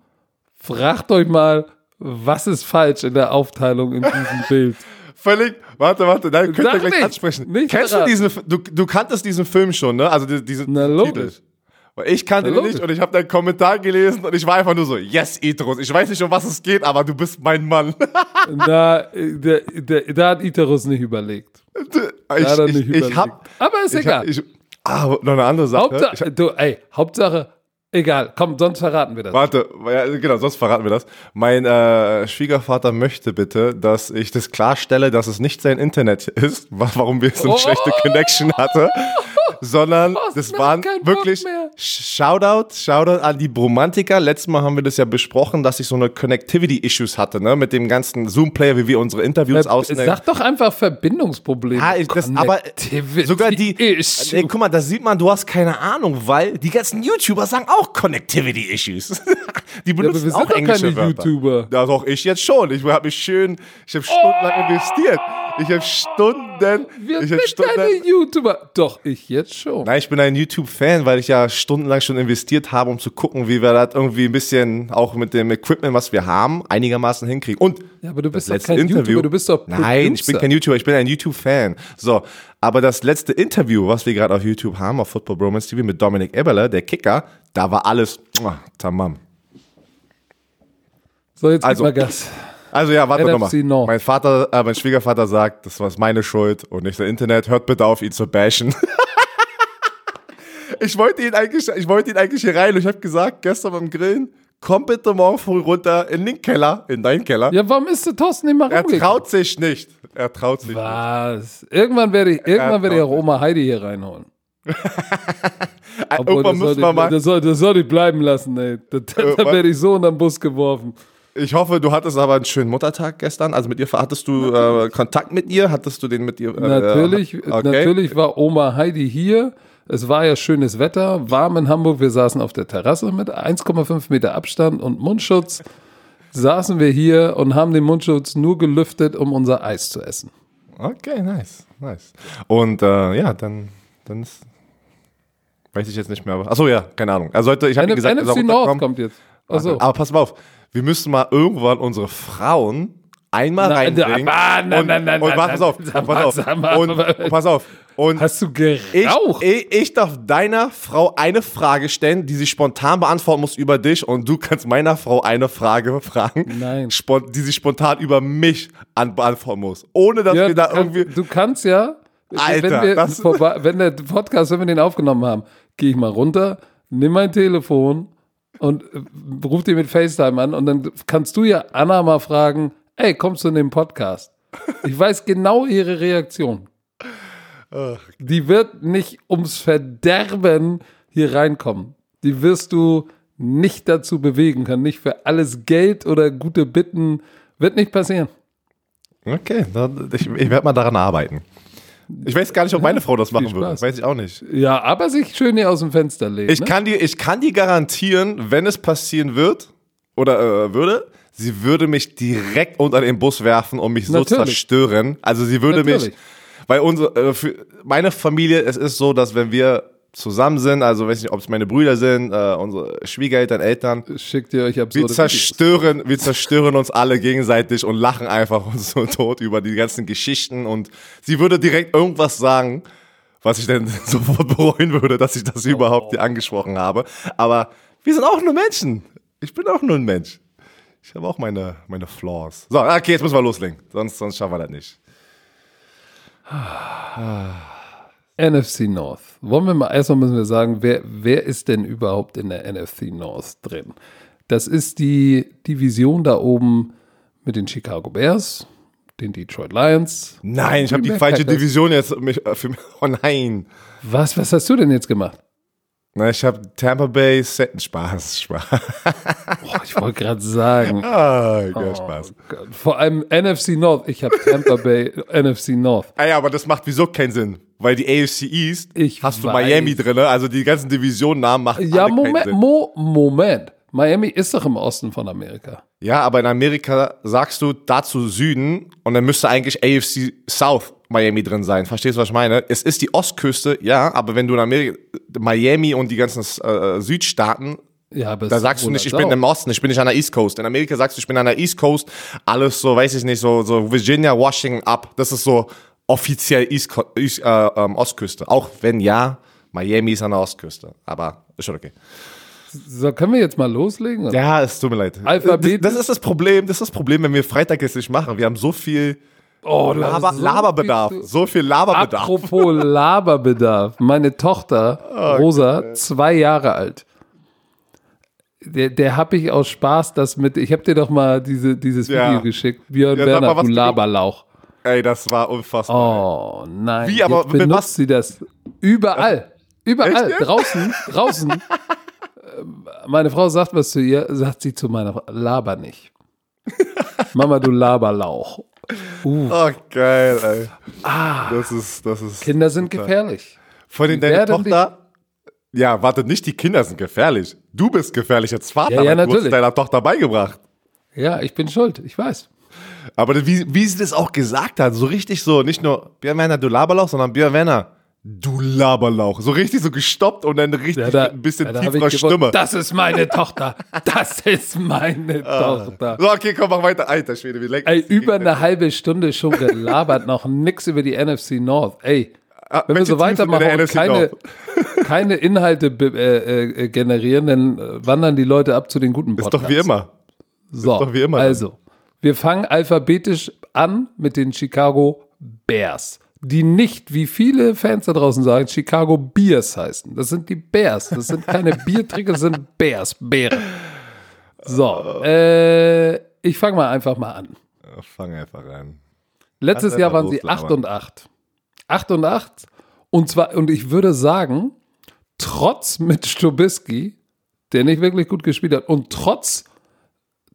fragt euch mal, was ist falsch in der Aufteilung in diesem Bild? Völlig, warte, warte, nein, könnt ihr gleich nicht, ansprechen. nicht Kennst du diesen, du, du kanntest diesen Film schon, ne? Also die- diese Na, diesen logisch. Weil Ich kannte Na, den logisch. nicht und ich habe deinen Kommentar gelesen und ich war einfach nur so, yes, Idrus. Ich weiß nicht, um was es geht, aber du bist mein Mann. Na, äh, der, der, da hat Iterus nicht überlegt. ich, Da ich, ich, hab, Aber ist egal. ich, ah, noch eine andere Sache. Hauptsache, du, ey, Hauptsache, egal, komm, sonst verraten wir das. Warte, ja, genau, sonst verraten wir das. Mein äh, Schwiegervater möchte bitte, dass ich das klarstelle, dass es nicht sein Internet ist, wa- warum wir so eine Oh! schlechte Connection hatte, sondern das waren wirklich. Shoutout, Shoutout an die Bromantiker. Letztes Mal haben wir das ja besprochen, dass ich so eine Connectivity-Issues hatte, ne, mit dem ganzen Zoom-Player, wie wir unsere Interviews ausnehmen. Äh, Sag doch einfach Verbindungsprobleme. Ah, das, aber sogar die. Issues. Ey, guck mal, da sieht man, du hast keine Ahnung, weil die ganzen YouTuber sagen auch Connectivity Issues. die benutzen wir sind auch doch englische keine Wörter. YouTuber. Ja, doch ich jetzt schon. Ich habe mich schön, ich habe stundenlang investiert. Ich habe Stunden, wir ich sind Stunden. keine YouTuber. Doch, ich jetzt schon. Nein, ich bin ein YouTube-Fan, weil ich ja stundenlang schon investiert habe, um zu gucken, wie wir das irgendwie ein bisschen auch mit dem Equipment, was wir haben, einigermaßen hinkriegen. Und Ja, aber du bist doch kein Interview. YouTuber, du bist doch Nein, ich bin kein YouTuber, ich bin ein YouTube-Fan. So, aber das letzte Interview, was wir gerade auf YouTube haben, auf Football Bromance TV mit Dominik Eberle, der Kicker, da war alles muah, tamam. So, jetzt Also- mal Gas. Also ja, warte nochmal. Nord. Mein Vater, äh, mein Schwiegervater sagt, das war meine Schuld und nicht das Internet. Hört bitte auf, ihn zu bashen. ich wollte ihn eigentlich, ich wollte ihn eigentlich hier rein und ich habe gesagt, gestern beim Grillen, komm bitte morgen früh runter in den Keller, in deinen Keller. Ja, warum ist der Thorsten nicht mal er rumgegangen? traut sich nicht. Er traut sich nicht. Was? Irgendwann werde ich, irgendwann werde ich auch Oma Heidi hier reinholen. Obwohl, Irgendwann das, müssen soll wir ich, mal. das, soll, das soll ich bleiben lassen, ey. Da, da, da was? werde ich so unter den Bus geworfen. Ich hoffe, du hattest aber einen schönen Muttertag gestern. Also mit ihr hattest du äh, Kontakt mit ihr? Hattest du den mit ihr? Äh, Natürlich, okay. natürlich war Oma Heidi hier. Es war ja schönes Wetter, warm in Hamburg. Wir saßen auf der Terrasse mit 1,5 Meter Abstand und Mundschutz. Saßen wir hier und haben den Mundschutz nur gelüftet, um unser Eis zu essen. Okay, nice, nice. Und äh, ja, dann, dann ist, weiß ich jetzt nicht mehr. Achso, ja, keine Ahnung. Also heute, ich habe gesagt, NFC North kommt jetzt. Achso. Aber pass mal auf, wir müssen mal irgendwann unsere Frauen einmal Nein, reinbringen. und, nein, nein, und pass auf, pass auf. aber- und pass auf. Und Hast du geraucht? ich, ich darf deiner Frau eine Frage stellen, die sie spontan beantworten muss über dich und du kannst meiner Frau eine Frage fragen, Nein. die sie spontan über mich an beantworten muss. Ohne dass Ja, wir da kannst, irgendwie. du kannst ja, Alter, wenn, wir vorbei, wenn der Podcast, wenn wir den aufgenommen haben, gehe ich mal runter, nimm mein Telefon und äh, ruf dir mit FaceTime an und dann kannst du ja Anna mal fragen, ey, kommst du in den Podcast? Ich weiß genau ihre Reaktion. Die wird nicht ums Verderben hier reinkommen. Die wirst du nicht dazu bewegen können. Nicht für alles Geld oder gute Bitten. Wird nicht passieren. Okay, ich, ich werde mal daran arbeiten. Ich weiß gar nicht, ob meine Frau das machen würde. Weiß ich auch nicht. Ja, aber sich schön hier aus dem Fenster legen. Ich ne? kann dir, ich kann dir garantieren, wenn es passieren wird oder äh, würde, sie würde mich direkt unter den Bus werfen und mich so Natürlich. zerstören. Also sie würde mich, Natürlich. Weil unsere, äh, für meine Familie, es ist so, dass wenn wir zusammen sind, also weiß nicht, ob es meine Brüder sind, äh, unsere Schwiegereltern, Eltern, Schickt ihr euch wir absurde Videos. zerstören, wir zerstören uns alle gegenseitig und lachen einfach uns so tot über die ganzen Geschichten und sie würde direkt irgendwas sagen, was ich dann sofort bereuen würde, dass ich das überhaupt hier angesprochen habe. Aber wir sind auch nur Menschen. Ich bin auch nur ein Mensch. Ich habe auch meine, meine Flaws. So, okay, jetzt müssen wir loslegen. Sonst, sonst schaffen wir das nicht. NFC North. Wollen wir mal, erstmal müssen wir sagen, wer, wer ist denn überhaupt in der NFC North drin? Das ist die Division da oben mit den Chicago Bears, den Detroit Lions. Nein, ich habe die falsche. Division jetzt. Mich, für, mich- oh nein. Was, was hast du denn jetzt gemacht? Na, ich habe Tampa Bay Set. Spaß, Spaß. Boah, ich wollte gerade sagen. Ah, ja, Spaß. Gott, Vor allem NFC North. Ich habe Tampa Bay NFC North. Ah ja, aber das macht wieso keinen Sinn. Weil die AFC East Ich hast du weiß. Miami drin, also die ganzen Divisionnamen machen Ja, alle keinen Moment, Sinn. Mo, Moment. Miami ist doch im Osten von Amerika. Ja, aber in Amerika sagst du dazu Süden und dann müsste eigentlich AFC South Miami drin sein. Verstehst du, was ich meine? Es ist die Ostküste, ja, aber wenn du in Amerika, Miami und die ganzen äh, Südstaaten, Ja, da sagst du nicht, ich sowohl bin im Osten, ich bin nicht an der East Coast. In Amerika sagst du, ich bin an der East Coast, alles so, weiß ich nicht, so, so Virginia, Washington ab. Das ist so offiziell East, Co- East äh, ähm, Ostküste. Auch wenn ja, Miami ist an der Ostküste. Aber ist schon okay. So, können wir jetzt mal loslegen? oder? Ja, es tut mir leid. Alphabetisch? Das, das ist das Problem, das ist das Problem, wenn wir Freitag jetzt nicht machen. Wir haben so viel Oh, Laber, so Laberbedarf. viel So viel Laberbedarf. Apropos Laberbedarf. Meine Tochter, Oh, Rosa, zwei Jahre alt. Der, der habe ich aus Spaß das mit. Ich habe dir doch mal diese, dieses Ja. Video geschickt. Björn Ja, Werner, du Laberlauch. Ey, das war unfassbar. Oh nein. Wie, aber Jetzt benutzt was? sie das überall. Überall. Echt? Draußen. Draußen. Meine Frau sagt was zu ihr, sagt sie zu meiner Frau, laber nicht. Mama, du Laberlauch. Uh, Oh, geil, ey. Ah. Das ist, das ist. Kinder sind gefährlich. Von den deine Tochter. Ja, warte, nicht die Kinder sind gefährlich. Du bist gefährlich als Vater, Ja, ja, weil du hast natürlich. deiner Tochter beigebracht. Ja, ich bin schuld, ich weiß. Aber wie, wie sie das auch gesagt hat, so richtig so, nicht nur Björn Werner, du Laberlauch, sondern Björn Werner, du Laberlauch. So richtig so gestoppt und dann richtig Ja, da- ein bisschen ja, da gewusst, Stimme. Das ist meine Tochter. Das ist meine Ah. Tochter. So, okay, komm, mach weiter. Alter Schwede, wie lecker. Ey, über eine halbe Stunde schon gelabert, noch nix über die NFC North. Ey, wenn wir so weitermachen und keine, keine Inhalte äh, äh, generieren, dann äh, wandern die Leute ab zu den guten Ist Podcasts. doch wie immer. So, doch wie immer also, wir fangen alphabetisch an mit den Chicago Bears, die nicht, wie viele Fans da draußen sagen, Chicago Bears heißen. Das sind die Bears. Das sind keine Biertrinker, das sind Bears, Bären. So, äh, ich fange mal einfach mal an. Fang einfach an. Letztes Jahr waren sie loslabern. 8 und 8. 8 und 8. Und zwar, und ich würde sagen, trotz mit Stubisky, der nicht wirklich gut gespielt hat, und trotz,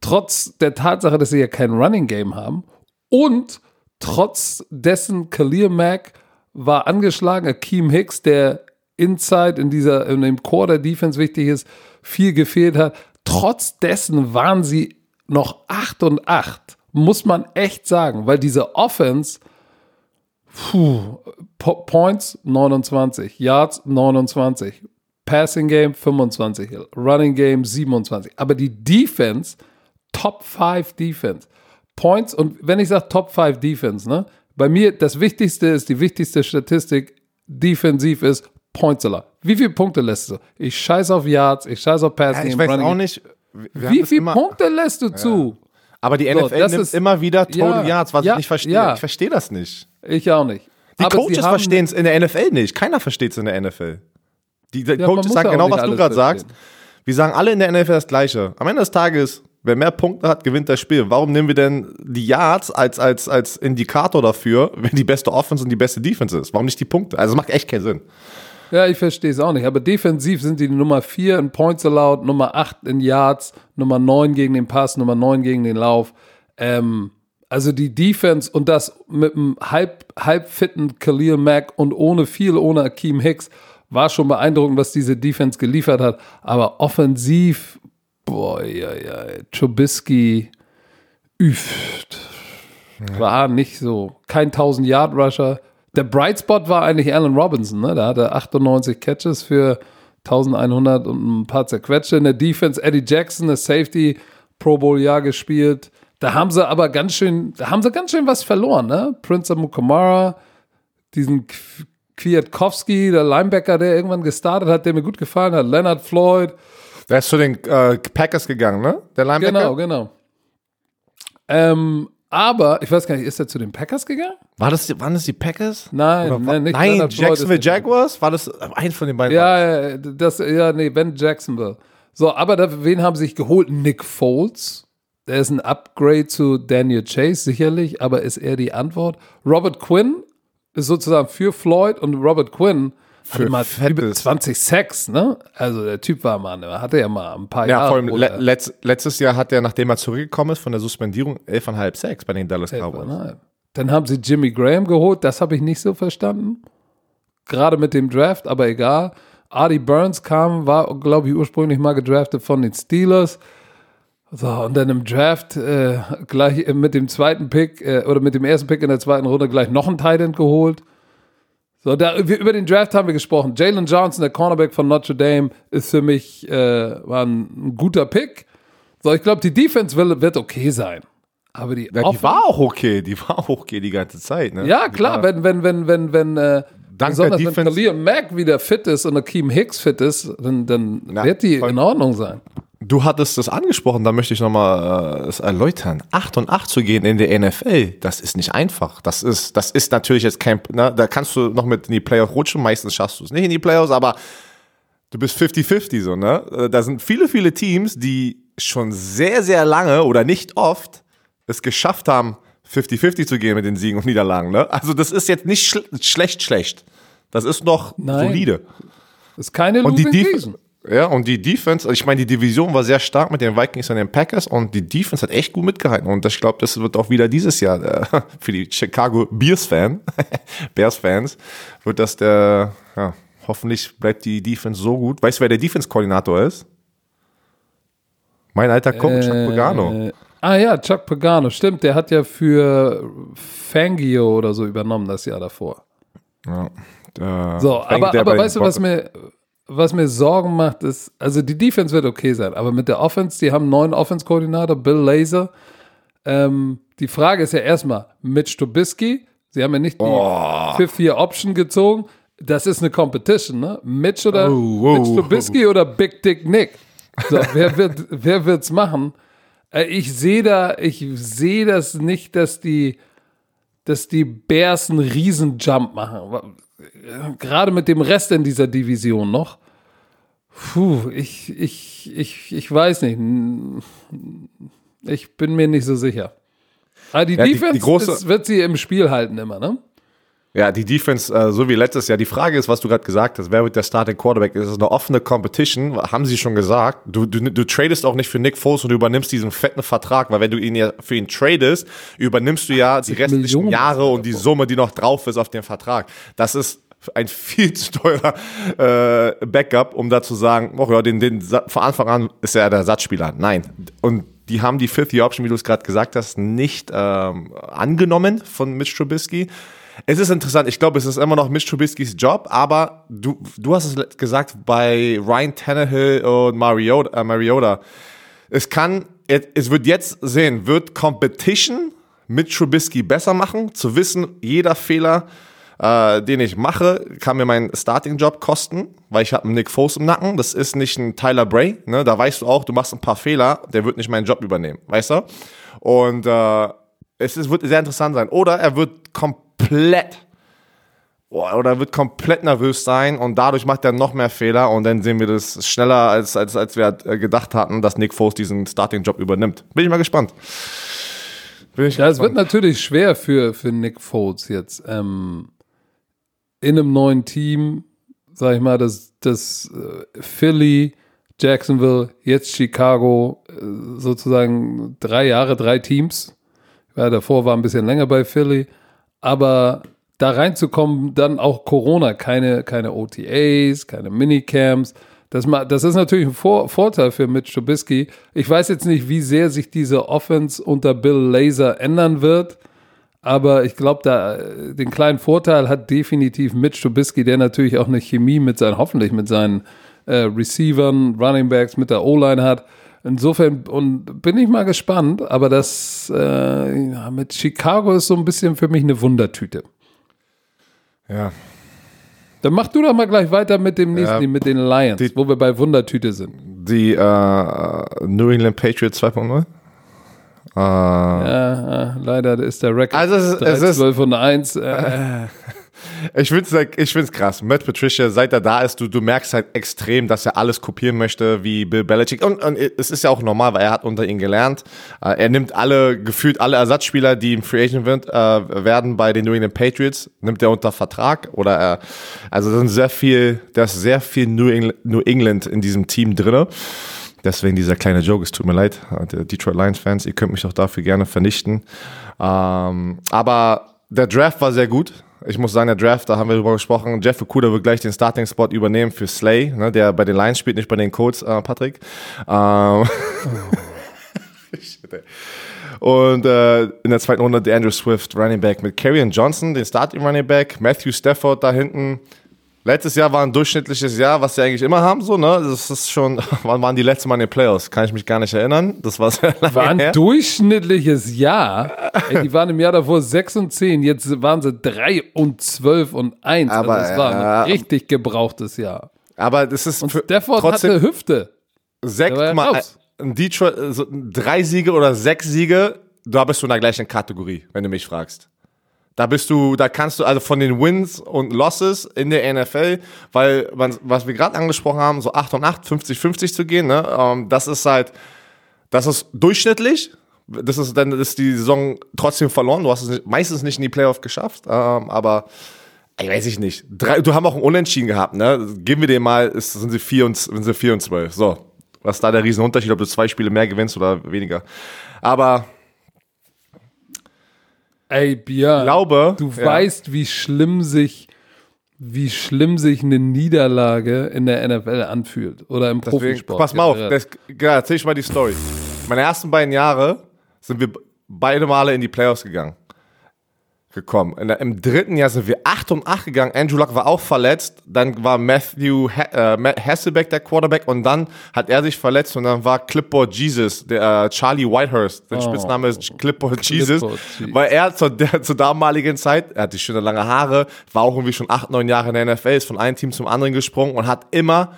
trotz der Tatsache, dass sie ja kein Running Game haben, und trotz dessen Khalil Mack war angeschlagen, Akeem Hicks, der Inside in dieser, in dem Core der Defense wichtig ist, viel gefehlt hat. Trotz dessen waren sie noch 8 und 8. Muss man echt sagen, weil diese Offense, puh, Po- Points 29, Yards 29, Passing Game 25, Running Game 27. Aber die Defense, Top 5 Defense. Points, und wenn ich sage Top 5 Defense, ne, bei mir das Wichtigste ist, die wichtigste Statistik defensiv ist Pointseller. Wie viele Punkte lässt du? Ich scheiß auf Yards, ich scheiß auf Passing Ja, ich weiß Running auch nicht. Wie viele Punkte lässt du zu? Aber die So, NFL das nimmt ist- immer wieder Total Ja, Yards, was ja, ich nicht verstehe. ja. Ich verstehe das nicht. Ich auch nicht. Die Aber Coaches verstehen es in der NFL nicht. Keiner versteht es in der NFL. Die, die Ja, Coaches sagen ja genau, was du gerade sagst. Wir sagen alle in der NFL das Gleiche. Am Ende des Tages, wer mehr Punkte hat, gewinnt das Spiel. Warum nehmen wir denn die Yards als, als, als Indikator dafür, wenn die beste Offense und die beste Defense ist? Warum nicht die Punkte? Also, es macht echt keinen Sinn. Ja, ich verstehe es auch nicht. Aber defensiv sind die Nummer 4 in Points allowed, Nummer 8 in Yards, Nummer 9 gegen den Pass, Nummer 9 gegen den Lauf. Ähm, also die Defense und das mit einem halb, halbfitten Khalil Mack und ohne viel, ohne Akeem Hicks, war schon beeindruckend, was diese Defense geliefert hat. Aber offensiv, boah, ja, ja, Trubisky, üff, war nicht so. Kein 1000-Yard-Rusher. Der Bright Spot war eigentlich Allen Robinson, ne? Der hatte 98 Catches für 1100 und ein paar zerquetschte. In der Defense Eddie Jackson, der Safety, Pro Bowl Jahr gespielt. Da haben sie aber ganz schön, da haben sie ganz schön was verloren, ne? Prince Amukamara, diesen Kwiatkowski, der Linebacker, der irgendwann gestartet hat, der mir gut gefallen hat, Leonard Floyd. Der ist zu den äh, Packers gegangen, ne? Der Linebacker? Genau, genau. Ähm, Aber ich weiß gar nicht, ist er zu den Packers gegangen? War das, die- waren das die Packers? Nein, Oder war- nein, nicht Nein, Jacksonville Jaguars? War das eins von den beiden? Ja, ja, das, ja, nee, Ben Jacksonville. So, aber da, wen haben sie sich geholt? Nick Foles. Der ist ein Upgrade zu Daniel Chase, sicherlich, aber ist er die Antwort? Robert Quinn ist sozusagen für Floyd und Robert Quinn hatte Für mal fettes- über 20 Sacks, ne? Also der Typ war mal, ne, hatte ja mal ein paar Ja, Jahre. vor allem le letzt, letztes Jahr hat er, nachdem er zurückgekommen ist von der Suspendierung, 11,5 Sacks bei den Dallas Cowboys. Dann haben sie Jimmy Graham geholt, das habe ich nicht so verstanden. Gerade mit dem Draft, aber egal. Artie Burns kam, war, glaube ich, ursprünglich mal gedraftet von den Steelers. So, und dann im Draft äh, gleich mit dem zweiten Pick äh, oder mit dem ersten Pick in der zweiten Runde gleich noch einen Tight End geholt. So, da, wir, über den Draft haben wir gesprochen. Jalen Johnson, der Cornerback von Notre Dame, ist für mich äh, war ein, ein guter Pick. So, ich glaube, die Defense will, wird okay sein. Aber die, Ja, die war auch okay, die war auch okay die ganze Zeit. Ne? ja, klar, wenn, wenn, wenn, wenn, wenn, äh, Dank besonders der wenn Khalil Mack wieder fit ist und Akeem Hicks fit ist, dann, dann Ja, wird die voll. in Ordnung sein. Du hattest das angesprochen, da möchte ich nochmal äh, es erläutern. 8 und 8 zu gehen in der NFL, das ist nicht einfach. Das ist, das ist natürlich jetzt kein, ne, da kannst du noch mit in die Playoffs rutschen, meistens schaffst du es nicht in die Playoffs, aber du bist 50-50 so, ne? Äh, Da sind viele, viele Teams, die schon sehr, sehr lange oder nicht oft es geschafft haben, 50-50 zu gehen mit den Siegen und Niederlagen, ne? Also das ist jetzt nicht schl schlecht, schlecht. Das ist noch Nein. solide. Ist keine Und die, losing season. Ja, und die Defense, also ich meine, die Division war sehr stark mit den Vikings und den Packers und die Defense hat echt gut mitgehalten. Und ich glaube, das wird auch wieder dieses Jahr äh, für die Chicago Bears-Fan, Bears-Fans, wird das der, ja, hoffentlich bleibt die Defense so gut. Weißt du, wer der Defense-Koordinator ist? Mein alter Coach, Chuck Pagano. Äh, ah ja, Chuck Pagano, stimmt, der hat ja für Fangio oder so übernommen das Jahr davor. Ja. Äh, So, aber, aber weißt du, was mir, was mir Sorgen macht, ist, also die Defense wird okay sein, aber mit der Offense, die haben einen neuen Offense-Koordinator, Bill Laser. Ähm, die Frage ist ja erstmal, Mitch Trubisky, sie haben ja nicht die Oh. Fifth-Year-Option gezogen, das ist eine Competition, ne? Mitch oder Oh, wow. Mitch Trubisky oder Big Dick Nick? So, wer wird, wer wird's machen? Äh, Ich sehe da, ich sehe das nicht, dass die, dass die Bears einen Riesenjump machen. Gerade mit dem Rest in dieser Division noch. Puh, ich, ich, ich, ich weiß nicht. Ich bin mir nicht so sicher. Aber die Ja, die- die Defense große- ist, wird sie im Spiel halten immer, ne? Ja, die Defense, äh, so wie letztes Jahr. Die Frage ist, was du gerade gesagt hast, wer wird der Starting Quarterback? Ist es eine offene Competition? Haben sie schon gesagt. Du, du, du tradest auch nicht für Nick Foles und du übernimmst diesen fetten Vertrag, weil wenn du ihn ja für ihn tradest, übernimmst du ja die restlichen Millionen Jahre und die Summe, die noch drauf ist auf dem Vertrag. Das ist ein viel zu teurer äh, Backup, um da zu sagen, oh ja, den, den, von Anfang an ist er der Ersatzspieler. Nein. Und die haben die Fifth Year Option, wie du es gerade gesagt hast, nicht ähm, angenommen von Mitch Trubisky. Es ist interessant. Ich glaube, es ist immer noch Mitch Trubiskys Job, aber du, du hast es gesagt bei Ryan Tannehill und Mariota. Äh, Mariota. Es kann, es wird jetzt sehen, wird Competition mit Trubisky besser machen, zu wissen, jeder Fehler, äh, den ich mache, kann mir meinen Starting-Job kosten, weil ich habe einen Nick Foles im Nacken. Das ist nicht ein Tyler Bray. Ne? Da weißt du auch, du machst ein paar Fehler, der wird nicht meinen Job übernehmen, weißt du? Und äh, es ist, wird sehr interessant sein. Oder er wird komplett Boah, oder wird komplett nervös sein und dadurch macht er noch mehr Fehler und dann sehen wir das schneller, als, als, als wir äh, gedacht hatten, dass Nick Foles diesen Starting-Job übernimmt. Bin ich mal gespannt. Bin ich Ja, es wird gespannt. natürlich schwer für, für Nick Foles jetzt. Ähm, in einem neuen Team, sag ich mal, das, das äh, Philly, Jacksonville, jetzt Chicago, äh, sozusagen drei Jahre, drei Teams. Ja, davor war ein bisschen länger bei Philly, aber da reinzukommen, dann auch Corona, keine, keine OTAs, keine Minicamps. Das, das ist natürlich ein Vor Vorteil für Mitch Trubisky. Ich weiß jetzt nicht, wie sehr sich diese Offense unter Bill Laser ändern wird, aber ich glaube, da den kleinen Vorteil hat definitiv Mitch Trubisky, der natürlich auch eine Chemie mit seinen, hoffentlich mit seinen äh, Receivern, Running Backs, mit der O-Line hat. Insofern und bin ich mal gespannt, aber das äh, ja, mit Chicago ist so ein bisschen für mich eine Wundertüte. Ja. Dann mach du doch mal gleich weiter mit dem nächsten, Ja. mit den Lions, Die- wo wir bei Wundertüte sind. Die äh, New England Patriots 2.0? Äh, Ja, äh, leider ist der Rekord Also es ist- es ist- 12 und 1. Äh, Ich finde es ich find's krass. Matt Patricia, seit er da ist, du, du merkst halt extrem, dass er alles kopieren möchte wie Bill Belichick. Und, und es ist ja auch normal, weil er hat unter ihm gelernt. Äh, Er nimmt alle, gefühlt alle Ersatzspieler, die im Free Agent wird, äh, werden bei den New England Patriots, nimmt er unter Vertrag. Oder er, also da sind sehr viel, da ist sehr viel New England, New England in diesem Team drinne. Deswegen dieser kleine Joke, es tut mir leid, äh, Detroit Lions-Fans, ihr könnt mich auch dafür gerne vernichten. Ähm, aber der Draft war sehr gut. Ich muss sagen, der Draft, da haben wir drüber gesprochen. Jeff Okuda wird gleich den Starting-Spot übernehmen für Slay, ne, der bei den Lions spielt, nicht bei den Colts, äh, Patrick. Ähm, Shit, ey. Und äh, in der zweiten Runde der Andrew Swift, Running Back mit Karrion Johnson, den Starting Running Back, Matthew Stafford da hinten. Letztes Jahr war ein durchschnittliches Jahr, was sie eigentlich immer haben, so, ne? Das ist schon, wann waren die letzten Mal in den Playoffs? Kann ich mich gar nicht erinnern. Das war sehr lange war ein her. durchschnittliches Jahr. Ey, die waren im Jahr davor 6 und 10, jetzt waren sie 3 und 12 und 1. Aber, also es war ja. ein richtig gebrauchtes Jahr. Aber das ist Und Stafford trotzdem hatte Hüfte. sechs der war ja Mal raus. ein Detroit, so drei Siege oder sechs Siege, da bist du in der gleichen Kategorie, wenn du mich fragst. Da bist du, da kannst du also von den Wins und Losses in der NFL, weil man, was wir gerade angesprochen haben, so 8 und 8, 50-50 zu gehen, ne, ähm, das ist halt, das ist durchschnittlich. Das ist dann ist die Saison trotzdem verloren. Du hast es nicht, meistens nicht in die Playoff geschafft, ähm, aber ich weiß ich nicht. Drei, du haben auch ein Unentschieden gehabt, ne? Geben wir dir mal, ist, sind sie 4 und, sind sie 4 und 12. So. Was da der Riesenunterschied, ob du zwei Spiele mehr gewinnst oder weniger. Aber Ey, Björn, glaube, du ja. weißt, wie schlimm sich wie schlimm sich eine Niederlage in der NFL anfühlt oder im Deswegen, Profisport. pass mal auf, das, ja, erzähl ich mal die Story. Meine ersten beiden Jahre sind wir beide Male in die Playoffs gegangen. Gekommen. Der, Im dritten Jahr sind wir 8 und 8 gegangen. Andrew Luck war auch verletzt. Dann war Matthew Ha- äh, Matt Hasselbeck der Quarterback und dann hat er sich verletzt und dann war Clipboard Jesus, der äh, Charlie Whitehurst. Der Oh. Spitzname ist Clipboard Jesus, Clipboard Jesus. weil er zur, der, zur damaligen Zeit, er hatte schöne lange Haare, war auch irgendwie schon 8, 9 Jahre in der NFL, ist von einem Team zum anderen gesprungen und hat immer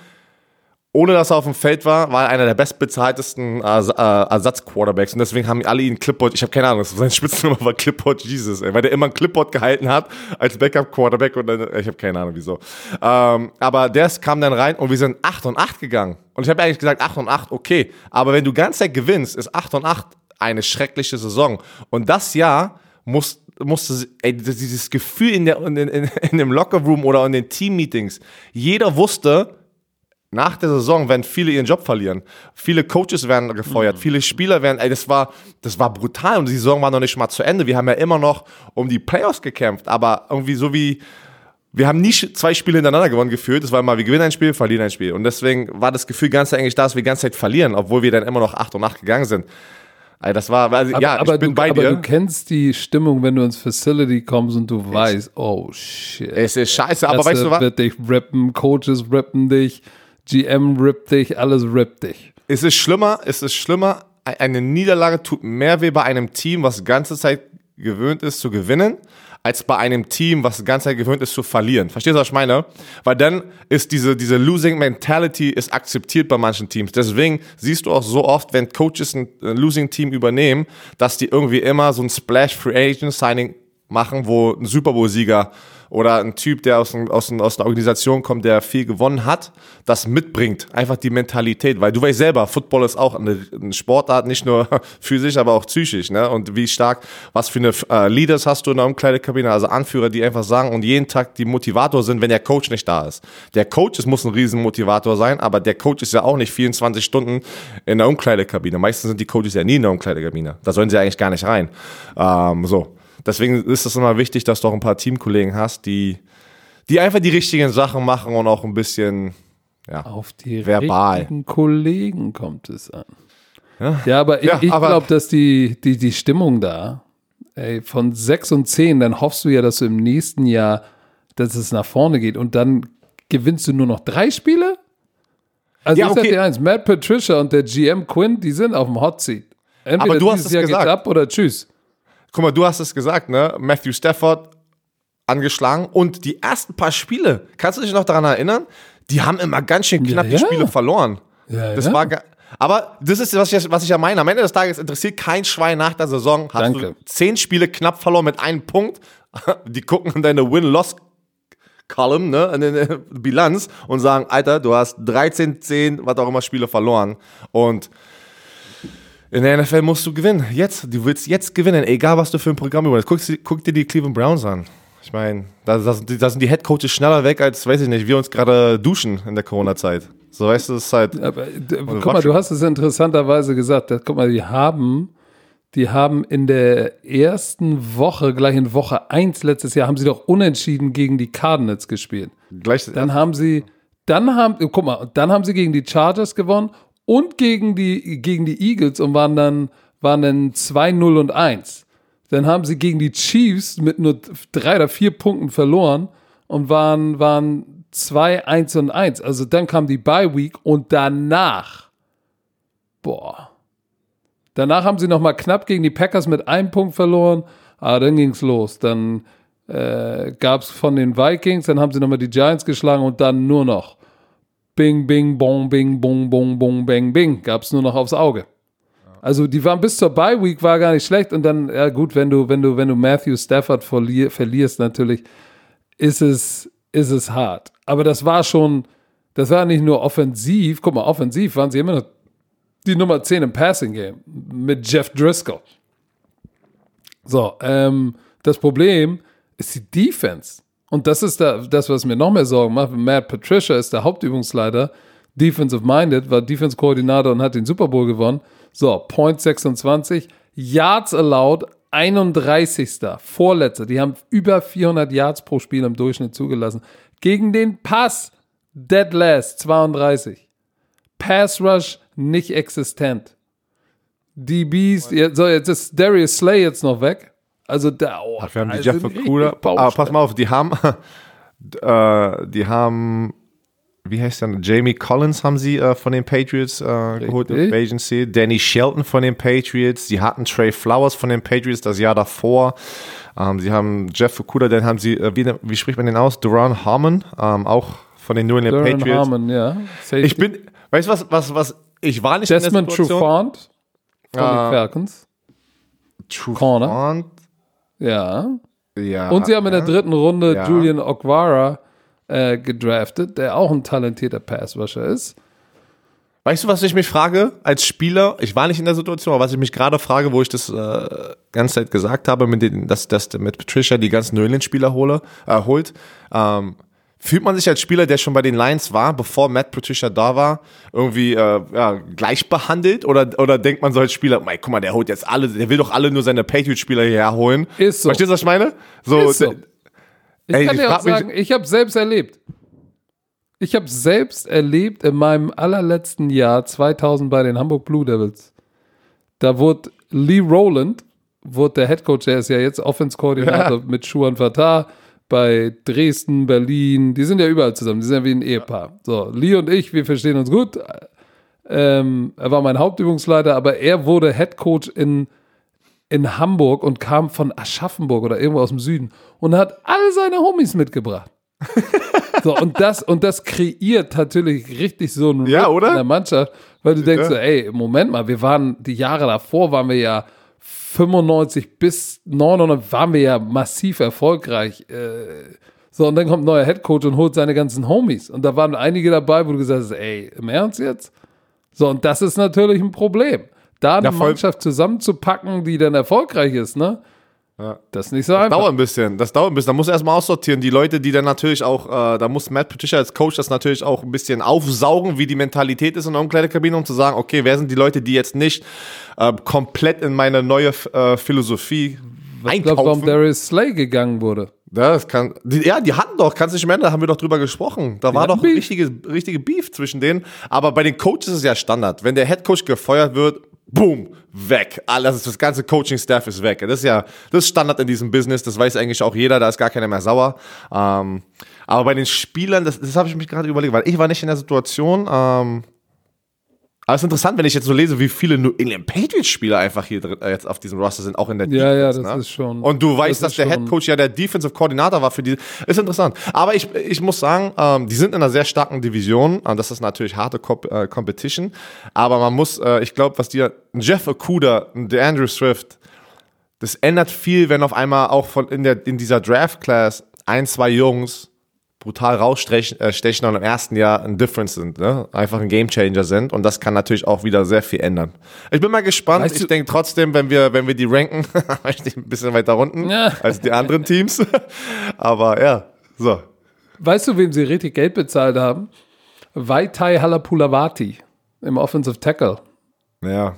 ohne dass er auf dem Feld war, war er einer der bestbezahltesten äh, äh, Ersatzquarterbacks. Und deswegen haben alle ihn Clipboard, ich habe keine Ahnung, sein Spitzname war Clipboard Jesus, ey, weil der immer ein Clipboard gehalten hat als Backup-Quarterback und dann, ich habe keine Ahnung wieso. Ähm, aber der kam dann rein und wir sind 8 und 8 gegangen. Und ich habe eigentlich gesagt 8 und 8, okay. Aber wenn du ganz Zeit gewinnst, ist 8 und 8 eine schreckliche Saison. Und das Jahr muss musste, ey, dieses Gefühl in, der, in, in, in dem Lockerroom oder in den Team-Meetings, jeder wusste, nach der Saison werden viele ihren Job verlieren. Viele Coaches werden gefeuert, viele Spieler werden, ey, das war, das war brutal und die Saison war noch nicht mal zu Ende. Wir haben ja immer noch um die Playoffs gekämpft, aber irgendwie so wie, wir haben nie zwei Spiele hintereinander gewonnen gefühlt. Es war immer, wir gewinnen ein Spiel, verlieren ein Spiel. Und deswegen war das Gefühl ganz eigentlich da, dass wir die ganze Zeit verlieren, obwohl wir dann immer noch 8 und 8 gegangen sind. Ey, das war, also, aber, ja, aber, ich bin du, bei aber dir. du kennst die Stimmung, wenn du ins Facility kommst und du weißt, oh shit. es ist scheiße, aber weißt du was? wird dich rippen, Coaches rippen dich, GM rippt dich, alles rippt dich. Es ist schlimmer, es ist schlimmer. E- Eine Niederlage tut mehr weh bei einem Team, was die ganze Zeit gewöhnt ist zu gewinnen, als bei einem Team, was die ganze Zeit gewöhnt ist zu verlieren. Verstehst du, was ich meine? Weil dann ist diese, diese Losing Mentality ist akzeptiert bei manchen Teams. Deswegen siehst du auch so oft, wenn Coaches ein äh, Losing Team übernehmen, dass die irgendwie immer so ein Splash Free Agent Signing machen, wo ein Super Bowl Sieger oder ein Typ, der aus, ein, aus, ein, aus einer Organisation kommt, der viel gewonnen hat, das mitbringt. Einfach die Mentalität. Weil du weißt selber, Football ist auch eine, eine Sportart, nicht nur physisch, aber auch psychisch. Ne? Und wie stark, was für eine äh, Leaders hast du in der Umkleidekabine, also Anführer, die einfach sagen und jeden Tag die Motivator sind, wenn der Coach nicht da ist. Der Coach es muss ein Riesenmotivator sein, aber der Coach ist ja auch nicht 24 Stunden in der Umkleidekabine. Meistens sind die Coaches ja nie in der Umkleidekabine. Da sollen sie eigentlich gar nicht rein. Ähm, so. Deswegen ist es immer wichtig, dass du auch ein paar Teamkollegen hast, die, die einfach die richtigen Sachen machen und auch ein bisschen, ja. Auf die Verbal. richtigen Kollegen kommt es an. Ja, aber Ja, ich, ich aber- glaube, dass die, die, die Stimmung da, ey, von 6 und 10, dann hoffst du ja, dass du im nächsten Jahr, dass es nach vorne geht und dann gewinnst du nur noch drei Spiele? Also Ja, ich sag okay. dir eins, Matt Patricia und der GM Quinn, die sind auf dem Hot Seat. Entweder Aber du hast es Jahr gesagt. geht's ab oder tschüss. Guck mal, du hast es gesagt, ne? Matthew Stafford angeschlagen und die ersten paar Spiele, kannst du dich noch daran erinnern? Die haben immer ganz schön knapp Ja, die ja. Spiele verloren. Ja, das war, Aber das ist, was ich, was ich ja meine. Am Ende des Tages interessiert kein Schwein nach der Saison. Hast Danke. du zehn Spiele knapp verloren mit einem Punkt. Die gucken in deine Win-Loss Column, ne, in der Bilanz und sagen, Alter, du hast 13, 10, was auch immer Spiele verloren. Und in der NFL musst du gewinnen. Jetzt, du willst jetzt gewinnen, egal was du für ein Programm übernimmst. Guck, guck dir die Cleveland Browns an. Ich meine, da, da, da sind die Headcoaches schneller weg, als, weiß ich nicht, wir uns gerade duschen in der Corona-Zeit. So weißt du, es ist halt. Aber, guck mal, du hast es interessanterweise gesagt. Guck mal, die haben, die haben in der ersten Woche, gleich in Woche 1 letztes Jahr, haben sie doch unentschieden gegen die Cardinals gespielt. Gleich, Dann haben sie, dann haben, guck mal, dann haben sie gegen die Chargers gewonnen und gegen die, gegen die Eagles und waren dann, waren dann 2-0 und 1. Dann haben sie gegen die Chiefs mit nur drei oder vier Punkten verloren und waren, waren 2, 1 und 1. Also dann kam die Bye Week und danach, boah. Danach haben sie nochmal knapp gegen die Packers mit einem Punkt verloren, aber dann ging's los. Dann äh, gab es von den Vikings, dann haben sie nochmal die Giants geschlagen und dann nur noch Bing, Bing, Bong, Bing, Bong, Bong, Bong, Bang, Bing. Gab es nur noch aufs Auge. Also die waren bis zur Bye Week war gar nicht schlecht und dann ja gut, wenn du wenn du wenn du Matthew Stafford verlier, verlierst natürlich ist es ist es hart. Aber das war schon das war nicht nur offensiv, guck mal, offensiv waren sie immer noch die Nummer 10 im Passing Game mit Jeff Driscoll. So, ähm, das Problem ist die Defense. Und das ist da, das, was mir noch mehr Sorgen macht. Matt Patricia ist der Hauptübungsleiter, Defensive Minded, war Defense-Koordinator und hat den Super Bowl gewonnen. So, Point 26, Yards allowed, 31. Vorletzter. Die haben über 400 Yards pro Spiel im Durchschnitt zugelassen. Gegen den Pass, dead last, 32. Pass Rush, nicht existent. DBs, so, jetzt ist Darius Slay jetzt noch weg. Also da, oh, wir haben die also Jeff Okuda. Aber Baustelle. pass mal auf, die haben, äh, die haben, wie heißt der? Jamie Collins haben sie äh, von den Patriots äh, geholt mit. Agency. Danny Shelton von den Patriots. Sie hatten Trey Flowers von den Patriots das Jahr davor. Ähm, sie haben Jeff Okuda, dann haben sie, äh, wie, wie spricht man den aus? Duran Harmon, ähm, auch von den New England Duran Patriots. Harmon, ja. Safety. Ich bin, weißt du was, was, was, ich war nicht Desmond in der Situation. Trufant von Ah. den Falcons. Trufant. Ja. Ja. Und sie haben in der dritten Runde Ja. Julian Okwara äh, gedraftet, der auch ein talentierter Passwasher ist. Weißt du, was ich mich frage als Spieler? Ich war nicht in der Situation, aber was ich mich gerade frage, wo ich das äh, ganze Zeit gesagt habe, mit den, dass, dass mit Patricia die ganzen Neuland-Spieler hole, äh, holt, ähm, fühlt man sich als Spieler, der schon bei den Lions war, bevor Matt Patricia da war, irgendwie äh, ja, gleich behandelt? Oder, oder denkt man so als Spieler, mei, guck mal, der holt jetzt alle, der will doch alle nur seine Patriot-Spieler hierher holen? Ist so. Verstehst du, was ich meine? So, Ist so. Ich Ey, kann ich dir auch sagen, ich habe selbst erlebt. Ich habe selbst erlebt in meinem allerletzten Jahr 2000 bei den Hamburg Blue Devils. Da wurde Lee Rowland, wurde der Head Coach, der ist ja jetzt Offense-Koordinator mit Schuhan Fatah bei Dresden, Berlin. Die sind ja überall zusammen. Die sind ja wie ein Ehepaar. So, Lee und ich, wir verstehen uns gut. Ähm, er war mein Hauptübungsleiter, aber er wurde Head Coach in in Hamburg und kam von Aschaffenburg oder irgendwo aus dem Süden und hat alle seine Homies mitgebracht. so, und das, und das kreiert natürlich richtig so einen Ja, in der Mannschaft, weil du denkst Ja. so, ey, Moment mal, wir waren, die Jahre davor waren wir ja 95 bis 99 waren wir ja massiv erfolgreich. Äh, so, und dann kommt ein neuer Headcoach und holt seine ganzen Homies. Und da waren einige dabei, wo du gesagt hast, ey, im Ernst jetzt? So, und das ist natürlich ein Problem. Da eine Ja. Mannschaft zusammenzupacken, die dann erfolgreich ist, ne? Ja. Das ist nicht so einfach. Dauert ein bisschen, das dauert ein bisschen. Da muss erstmal aussortieren. Die Leute, die dann natürlich auch, äh, da muss Matt Patricia als Coach das natürlich auch ein bisschen aufsaugen, wie die Mentalität ist in der Umkleidekabine, um zu sagen, okay, wer sind die Leute, die jetzt nicht äh, komplett in meine neue äh, Philosophie Ich glaube, warum einkaufen. Darius Slay gegangen wurde. Das kann, die, ja, die hatten doch, kannst du dich erinnern, da haben wir doch drüber gesprochen. Da war hatten doch richtige, richtige Beef zwischen denen. Aber bei den Coaches ist es ja Standard. Wenn der Head Coach gefeuert wird, boom, weg. Alles, das ganze Coaching-Staff ist weg. Das ist ja, das ist Standard in diesem Business. Das weiß eigentlich auch jeder. Da ist gar keiner mehr sauer. Ähm, aber bei den Spielern, das, das habe ich mich gerade überlegt, weil ich war nicht in der Situation. Ähm, Aber es ist interessant, wenn ich jetzt so lese, wie viele New England Patriots-Spieler einfach hier drin, äh, jetzt auf diesem Roster sind, auch in der Ja, ja, Defense, das ne? ist schon. Und du weißt, das dass der Head Coach ja der Defensive Koordinator war für die. Ist interessant. Aber ich, ich muss sagen, ähm, die sind in einer sehr starken Division. Und das ist natürlich harte Comp äh, Competition. Aber man muss, äh, ich glaube, was dir ein Jeff Okuda, ein DeAndre Swift, das ändert viel, wenn auf einmal auch von in, der, in dieser Draft-Class ein, zwei Jungs brutal rausstechen äh, und im ersten Jahr ein Difference sind, ne? einfach ein Gamechanger sind und das kann natürlich auch wieder sehr viel ändern. Ich bin mal gespannt. Weißt ich denke trotzdem, wenn wir, wenn wir die ranken, ich ein bisschen weiter unten Ja. als die anderen Teams. Aber ja, so. Weißt du, wem sie richtig Geld bezahlt haben? Vaitai Halapulavati im Offensive Tackle. Ja.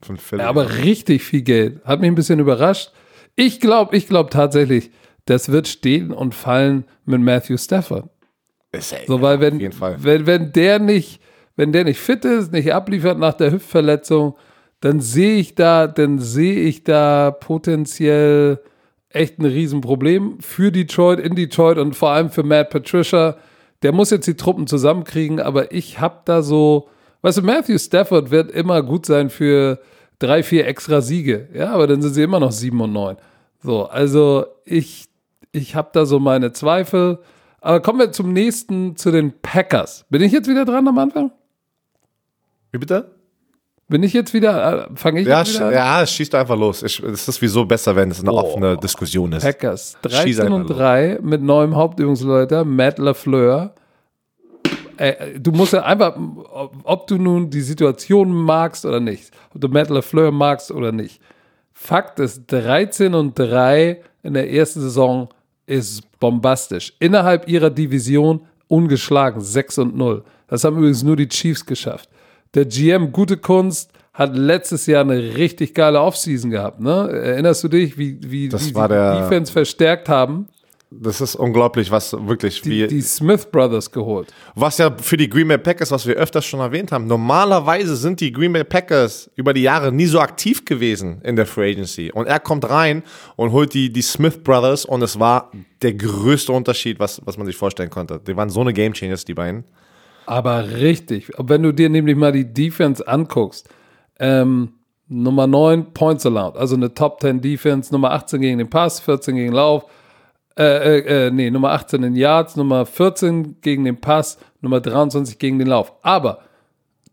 Von Philly. Ja, aber richtig viel Geld. Hat mich ein bisschen überrascht. Ich glaube, ich glaube tatsächlich, das wird stehen und fallen mit Matthew Stafford. So, weil wenn, auf jeden Fall. wenn, wenn der nicht, wenn der nicht fit ist, nicht abliefert nach der Hüftverletzung, dann sehe ich da, dann sehe ich da potenziell echt ein Riesenproblem für Detroit, in Detroit und vor allem für Matt Patricia. Der muss jetzt die Truppen zusammenkriegen, aber ich habe da so, weißt du, Matthew Stafford wird immer gut sein für drei, vier extra Siege. Ja, aber dann sind sie immer noch sieben und neun. So, also ich, ich habe da so meine Zweifel. Aber kommen wir zum nächsten, zu den Packers. Bin ich jetzt wieder dran am Anfang? Wie bitte? Bin ich jetzt wieder, äh, fange ich Ja, jetzt wieder an? ja, schieß doch einfach los. Ich, es ist wieso besser, wenn es eine offene Diskussion ist. Packers. Schieß 13 einfach und los. 3 mit neuem Hauptübungsleiter, Matt LaFleur. Äh, du musst ja einfach, ob, ob du nun die Situation magst oder nicht, ob du Matt LaFleur magst oder nicht. Fakt ist, 13 und 3 in der ersten Saison ist bombastisch. Innerhalb ihrer Division ungeschlagen, 6 und 0. Das haben übrigens nur die Chiefs geschafft. Der GM Gute Kunst hat letztes Jahr eine richtig geile Offseason gehabt. Ne? Erinnerst du dich, wie, wie, Das wie die Defense verstärkt haben? Das ist unglaublich, was wirklich, Die, wie, die Smith Brothers geholt. was ja für die Green Bay Packers, was wir öfters schon erwähnt haben, normalerweise sind die Green Bay Packers über die Jahre nie so aktiv gewesen in der Free Agency. Und er kommt rein und holt die, die Smith Brothers und es war der größte Unterschied, was, was man sich vorstellen konnte. Die waren so eine Game Changers, die beiden. Aber richtig. Wenn du dir nämlich mal die Defense anguckst, ähm, Nummer 9 Points allowed, also eine Top 10 Defense, Nummer 18 gegen den Pass, 14 gegen Lauf, äh, äh, äh, nee, Nummer 18 in Yards, Nummer 14 gegen den Pass, Nummer 23 gegen den Lauf. Aber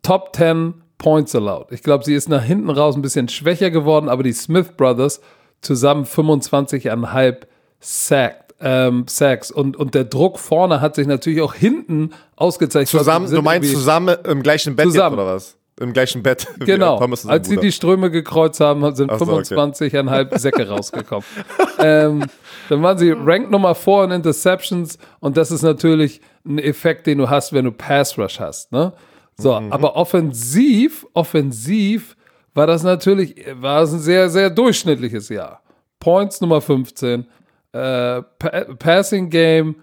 Top 10 Points allowed. Ich glaube, sie ist nach hinten raus ein bisschen schwächer geworden, aber die Smith Brothers zusammen 25,5 sacked, ähm, Sacks. Und, und der Druck vorne hat sich natürlich auch hinten ausgezeichnet. Zusammen, sind du meinst zusammen im gleichen Bett Zusammen. Jetzt, oder was? Im gleichen Bett. Genau. Als sie die Ströme gekreuzt haben, sind so, okay. 25,5 Säcke rausgekommen. ähm, dann waren sie Rank Nummer 4 in Interceptions und das ist natürlich ein Effekt, den du hast, wenn du Pass Rush hast. Ne? So, Mhm. aber offensiv, offensiv war das natürlich, war es ein sehr, sehr durchschnittliches Jahr. Points Nummer 15, äh, pa Passing Game,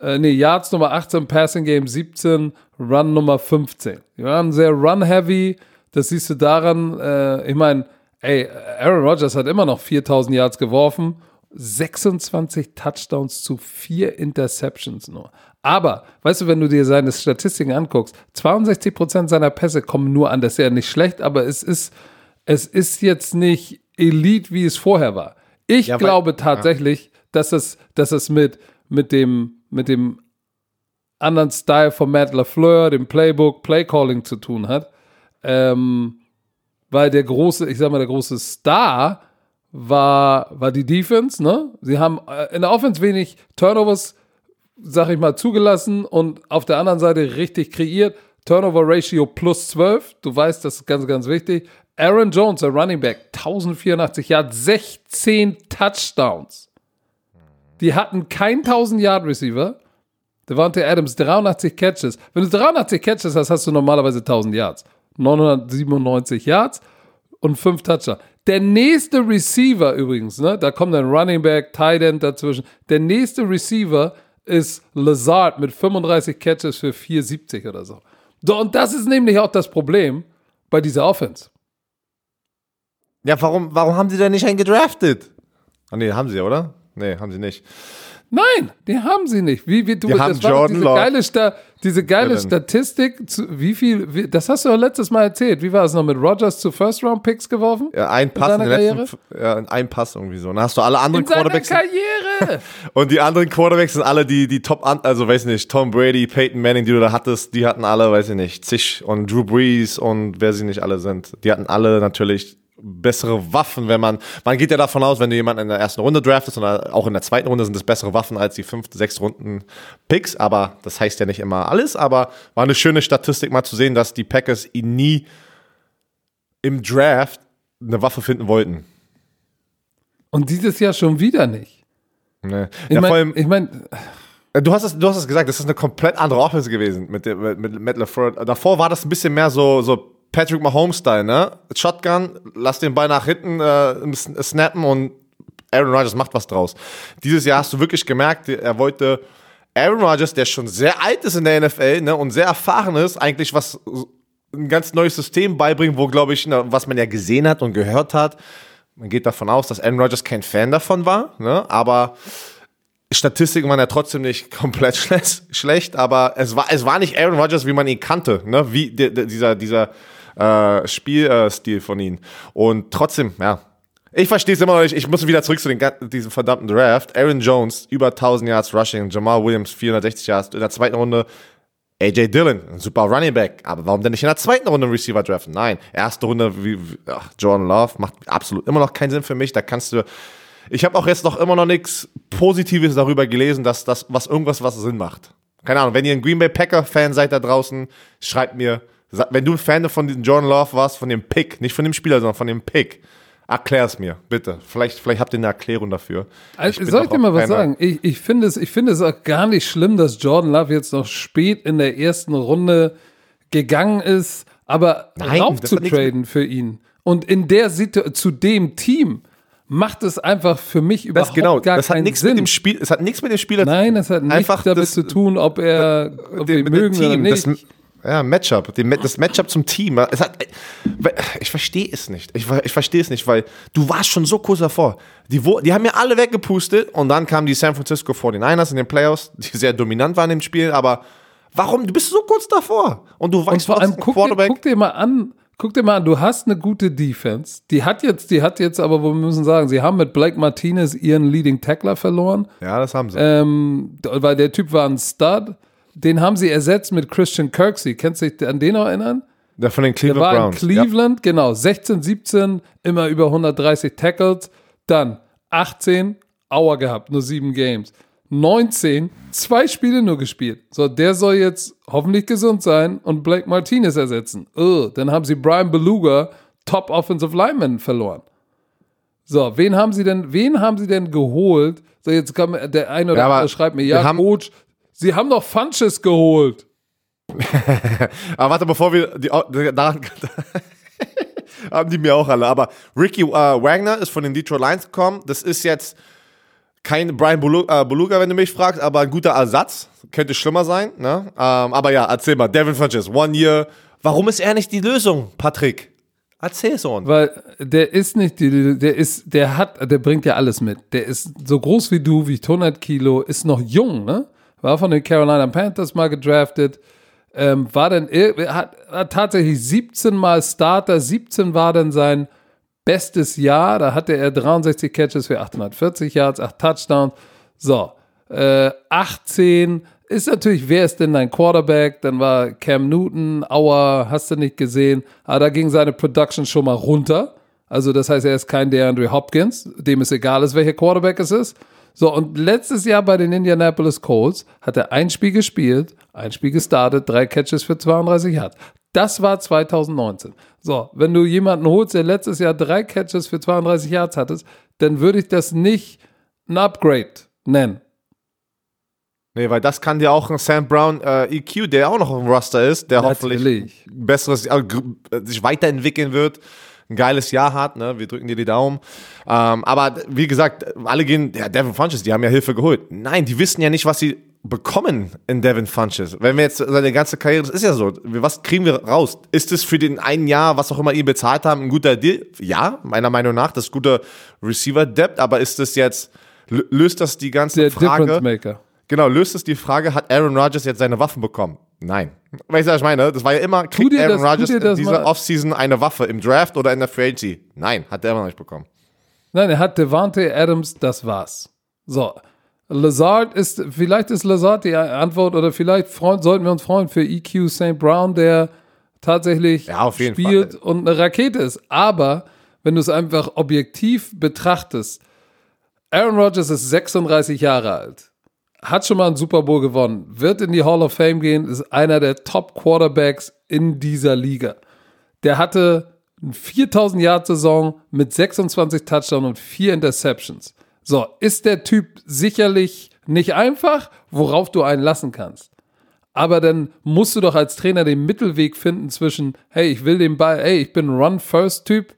äh, nee, Yards Nummer 18, Passing Game 17, Run Nummer 15. Die waren sehr run-heavy. Das siehst du daran, äh, ich meine, ey, Aaron Rodgers hat immer noch 4000 Yards geworfen, 26 Touchdowns zu 4 Interceptions nur. Aber, weißt du, wenn du dir seine Statistiken anguckst, 62% seiner Pässe kommen nur an. Das ist ja nicht schlecht, aber es ist, es ist jetzt nicht Elite, wie es vorher war. Ich Ja, glaube tatsächlich, dass es, dass es mit, mit, dem, mit dem anderen Style von Matt LaFleur, dem Playbook, Playcalling zu tun hat. Ähm, weil der große, ich sag mal, der große Star war, war die Defense, ne? Sie haben äh, in der Offense wenig Turnovers, sag ich mal, zugelassen und auf der anderen Seite richtig kreiert. Turnover Ratio plus 12. Du weißt, das ist ganz, ganz wichtig. Aaron Jones, der Running Back, 1084 Yards, 16 Touchdowns. Die hatten keinen 1000 Yard Receiver. Devontae Adams 83 Catches. Wenn du 83 Catches hast, hast du normalerweise 1000 Yards. 997 Yards und 5 Touchdowns. Der nächste Receiver übrigens, ne, da kommt ein Running Back, Tight End dazwischen. Der nächste Receiver ist Lazard mit 35 Catches für 470 oder so. So, und das ist nämlich auch das Problem bei dieser Offense. Ja, warum, warum haben sie denn nicht einen gedraftet? Ah, nee, haben sie, oder? Nee, haben sie nicht. Nein, die haben sie nicht. Wie, wie du, Die das haben war diese Love. geile, Sta diese geile. Statistik, zu, wie viel, wie, das hast du doch letztes Mal erzählt. Wie war es noch mit Rogers zu First-Round-Picks geworfen? Ja, ein Pass in, seiner den letzten, ja, ein Pass irgendwie so. Dann hast du alle anderen In Quarterbacks. Karriere! Und die anderen Quarterbacks sind alle die, die Top, also weiß nicht, Tom Brady, Peyton Manning, die du da hattest, die hatten alle, weiß ich nicht, zig und Drew Brees und wer sie nicht alle sind. Die hatten alle natürlich bessere Waffen, wenn man, man geht ja davon aus, wenn du jemanden in der ersten Runde draftest oder auch in der zweiten Runde sind es bessere Waffen als die fünfte, sechste Runden Picks, aber das heißt ja nicht immer alles, aber war eine schöne Statistik mal zu sehen, dass die Packers ihn nie im Draft eine Waffe finden wollten. Und dieses Jahr schon wieder nicht. Ne. Ich meine, ich mein, Du hast es, du hast es gesagt, das ist eine komplett andere Offense gewesen mit, mit, mit Matt LaFleur. Davor war das ein bisschen mehr so, so Patrick Mahomes-Style, ne? Shotgun, lass den Ball nach hinten äh, snappen und Aaron Rodgers macht was draus. Dieses Jahr hast du wirklich gemerkt, er wollte Aaron Rodgers, der schon sehr alt ist in der NFL ne, und sehr erfahren ist, eigentlich was ein ganz neues System beibringen, wo, glaube ich, was man ja gesehen hat und gehört hat. Man geht davon aus, dass Aaron Rodgers kein Fan davon war, ne? aber Statistiken waren ja trotzdem nicht komplett schlecht, aber es war, es war nicht Aaron Rodgers, wie man ihn kannte, ne? wie die, die, dieser, dieser äh, Spielstil von ihm. Und trotzdem, ja, ich verstehe es immer noch nicht. Ich muss wieder zurück zu den, diesem verdammten Draft. Aaron Jones, über 1000 Yards Rushing, Jamal Williams, 460 Yards, in der zweiten Runde AJ Dillon, ein super Running Back. Aber warum denn nicht in der zweiten Runde Receiver draften? Nein, erste Runde, wie, ach, Jordan Love, macht absolut immer noch keinen Sinn für mich. Da kannst du. Ich habe auch jetzt noch immer noch nichts Positives darüber gelesen, dass das was irgendwas was Sinn macht. Keine Ahnung, wenn ihr ein Green Bay Packer Fan seid da draußen, schreibt mir, wenn du ein Fan von Jordan Love warst, von dem Pick, nicht von dem Spieler, sondern von dem Pick, erklär es mir, bitte. Vielleicht, vielleicht habt ihr eine Erklärung dafür. Also, soll ich dir mal was sagen? Ich, ich finde es, ich finde es auch gar nicht schlimm, dass Jordan Love jetzt noch spät in der ersten Runde gegangen ist, aber Nein, rauf das zu hat nichts traden für ihn. Und in der Situation zu dem Team macht es einfach für mich Das überhaupt genau, gar das hat keinen nichts Sinn. mit dem Spiel, es hat nichts mit dem Spieler zu Nein, es hat nichts damit das- zu tun, ob er, ob wir mit mögen dem oder Team, nicht. das, ja, Matchup, das Matchup zum Team. Hat, ich verstehe es nicht. Ich, ich verstehe es nicht, weil du warst schon so kurz davor. Die, die haben ja alle weggepustet und dann kamen die San Francisco 49ers in den Playoffs, die sehr dominant waren im Spiel, aber warum? Du bist so kurz davor und du Und weißt, vor du hast allem guck dir, guck dir mal an, guck dir mal an, du hast eine gute Defense. Die hat jetzt, die hat jetzt, aber wir müssen sagen, sie haben mit Blake Martinez ihren Leading Tackler verloren. ja, das haben sie. Ähm, weil der Typ war ein Stud. Den haben sie ersetzt mit Christian Kirksey. Kennst du dich an den noch erinnern? Der von den Der Cleveland war Browns. in Cleveland, genau, 16, 17, immer über 130 Tackles. Dann 18, Auer gehabt, nur sieben Games. 19, zwei Spiele nur gespielt. So, der soll jetzt hoffentlich gesund sein und Blake Martinez ersetzen. Ugh, dann haben sie Brian Beluga, Top Offensive Lineman, verloren. So, wen haben sie denn, wen haben sie denn geholt? So, jetzt kam der eine oder Ja, andere schreibt mir, ja, Coach, sie haben doch Funches geholt. Aber warte, bevor wir die, daran haben die mir auch alle. Aber Ricky äh, Wagner ist von den Detroit Lions gekommen. Das ist jetzt kein Brian Belu äh, Beluga, wenn du mich fragst, aber ein guter Ersatz. Könnte schlimmer sein. Ne? Ähm, aber ja, erzähl mal. Devin Funches, One Year. Warum ist er nicht die Lösung, Patrick? Erzähl es uns. Weil der ist nicht, die, der ist, der hat, der bringt ja alles mit. Der ist so groß wie du, wiegt 100 Kilo, ist noch jung, ne? War von den Carolina Panthers mal gedraftet. Ähm, war dann, hat, hat tatsächlich 17 Mal Starter, 17 war dann sein bestes Jahr. Da hatte er 63 Catches für 840 Yards, 8 Touchdowns. So, äh, 18 ist natürlich, wer ist denn dein Quarterback? Dann war Cam Newton, Auer, hast du nicht gesehen. Aber da ging seine Production schon mal runter. Also das heißt, er ist kein DeAndre Hopkins, dem es egal ist, welcher Quarterback es ist. So, und letztes Jahr bei den Indianapolis Colts hat er ein Spiel gespielt, ein Spiel gestartet, drei Catches für 32 Yards. Das war 2019. So, wenn du jemanden holst, der letztes Jahr drei Catches für 32 Yards hattest, dann würde ich das nicht ein Upgrade nennen. Nee, weil das kann dir auch ein Sam Brown äh, EQ, der auch noch im Roster ist, der hoffentlich Natürlich. ein besseres, äh, sich weiterentwickeln wird, ein geiles Jahr hat, ne? Wir drücken dir die Daumen. Ähm, aber wie gesagt, alle gehen, ja, Devin Funches, die haben ja Hilfe geholt. Nein, die wissen ja nicht, was sie bekommen in Devin Funches. Wenn wir jetzt seine ganze Karriere, das ist ja so, was kriegen wir raus? Ist es für den einen Jahr, was auch immer ihr bezahlt haben, ein guter Deal? Ja, meiner Meinung nach, das ist guter Receiver-Depth, aber ist es jetzt lö- löst das die ganze Der Frage. Difference Maker. Genau, löst es die Frage, hat Aaron Rodgers jetzt seine Waffen bekommen? Nein. Weißt du, was ich meine? Das war ja immer, kriegt Aaron das- Rodgers in dieser Offseason eine Waffe im Draft oder in der Free Agency? Nein, hat er immer noch nicht bekommen. Nein, er hat Devante Adams, das war's. So. Lazard ist, vielleicht ist Lazard die Antwort oder vielleicht freuen, sollten wir uns freuen für EQ St. Brown, der tatsächlich Ja, spielt Fall. und eine Rakete ist. Aber wenn du es einfach objektiv betrachtest, Aaron Rodgers ist 36 Jahre alt, hat schon mal einen Super Bowl gewonnen, wird in die Hall of Fame gehen, ist einer der Top Quarterbacks in dieser Liga. Der hatte eine 4000 Yard Saison mit 26 Touchdowns und 4 Interceptions. So, ist der Typ sicherlich nicht einfach, worauf du einen lassen kannst. Aber dann musst du doch als Trainer den Mittelweg finden zwischen, hey, ich will den Ball, hey, ich bin Run-First-Typ,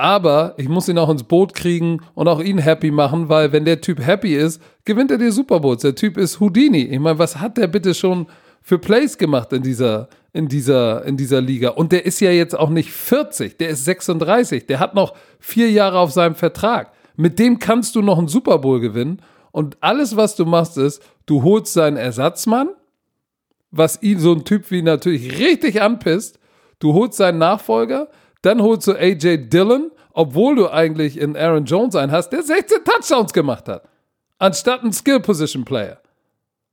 aber ich muss ihn auch ins Boot kriegen und auch ihn happy machen, weil wenn der Typ happy ist, gewinnt er die Super Bowls. Der Typ ist Houdini. Ich meine, was hat der bitte schon für Plays gemacht in dieser, in dieser, in dieser Liga? Und der ist ja jetzt auch nicht 40, der ist 36. Der hat noch vier Jahre auf seinem Vertrag. Mit dem kannst du noch einen Super Bowl gewinnen. Und alles, was du machst, ist, du holst seinen Ersatzmann, was ihn so ein Typ wie natürlich richtig anpisst. Du holst seinen Nachfolger, dann holst du AJ Dillon, obwohl du eigentlich in Aaron Jones einen hast, der 16 Touchdowns gemacht hat, anstatt ein Skill Position Player.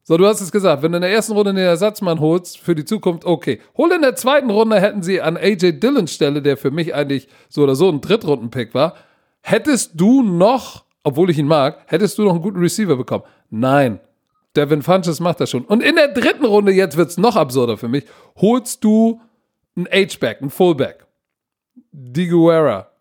So, du hast es gesagt, wenn du in der ersten Runde den Ersatzmann holst für die Zukunft, okay. Hol in der zweiten Runde hätten sie an AJ Dillon Stelle, der für mich eigentlich so oder so ein Drittrunden-Pick war, hättest du noch, obwohl ich ihn mag, hättest du noch einen guten Receiver bekommen. Nein. Devin Funches macht das schon. Und in der dritten Runde, jetzt wird es noch absurder für mich, holst du einen H-Back, einen Fullback. Di Guerra,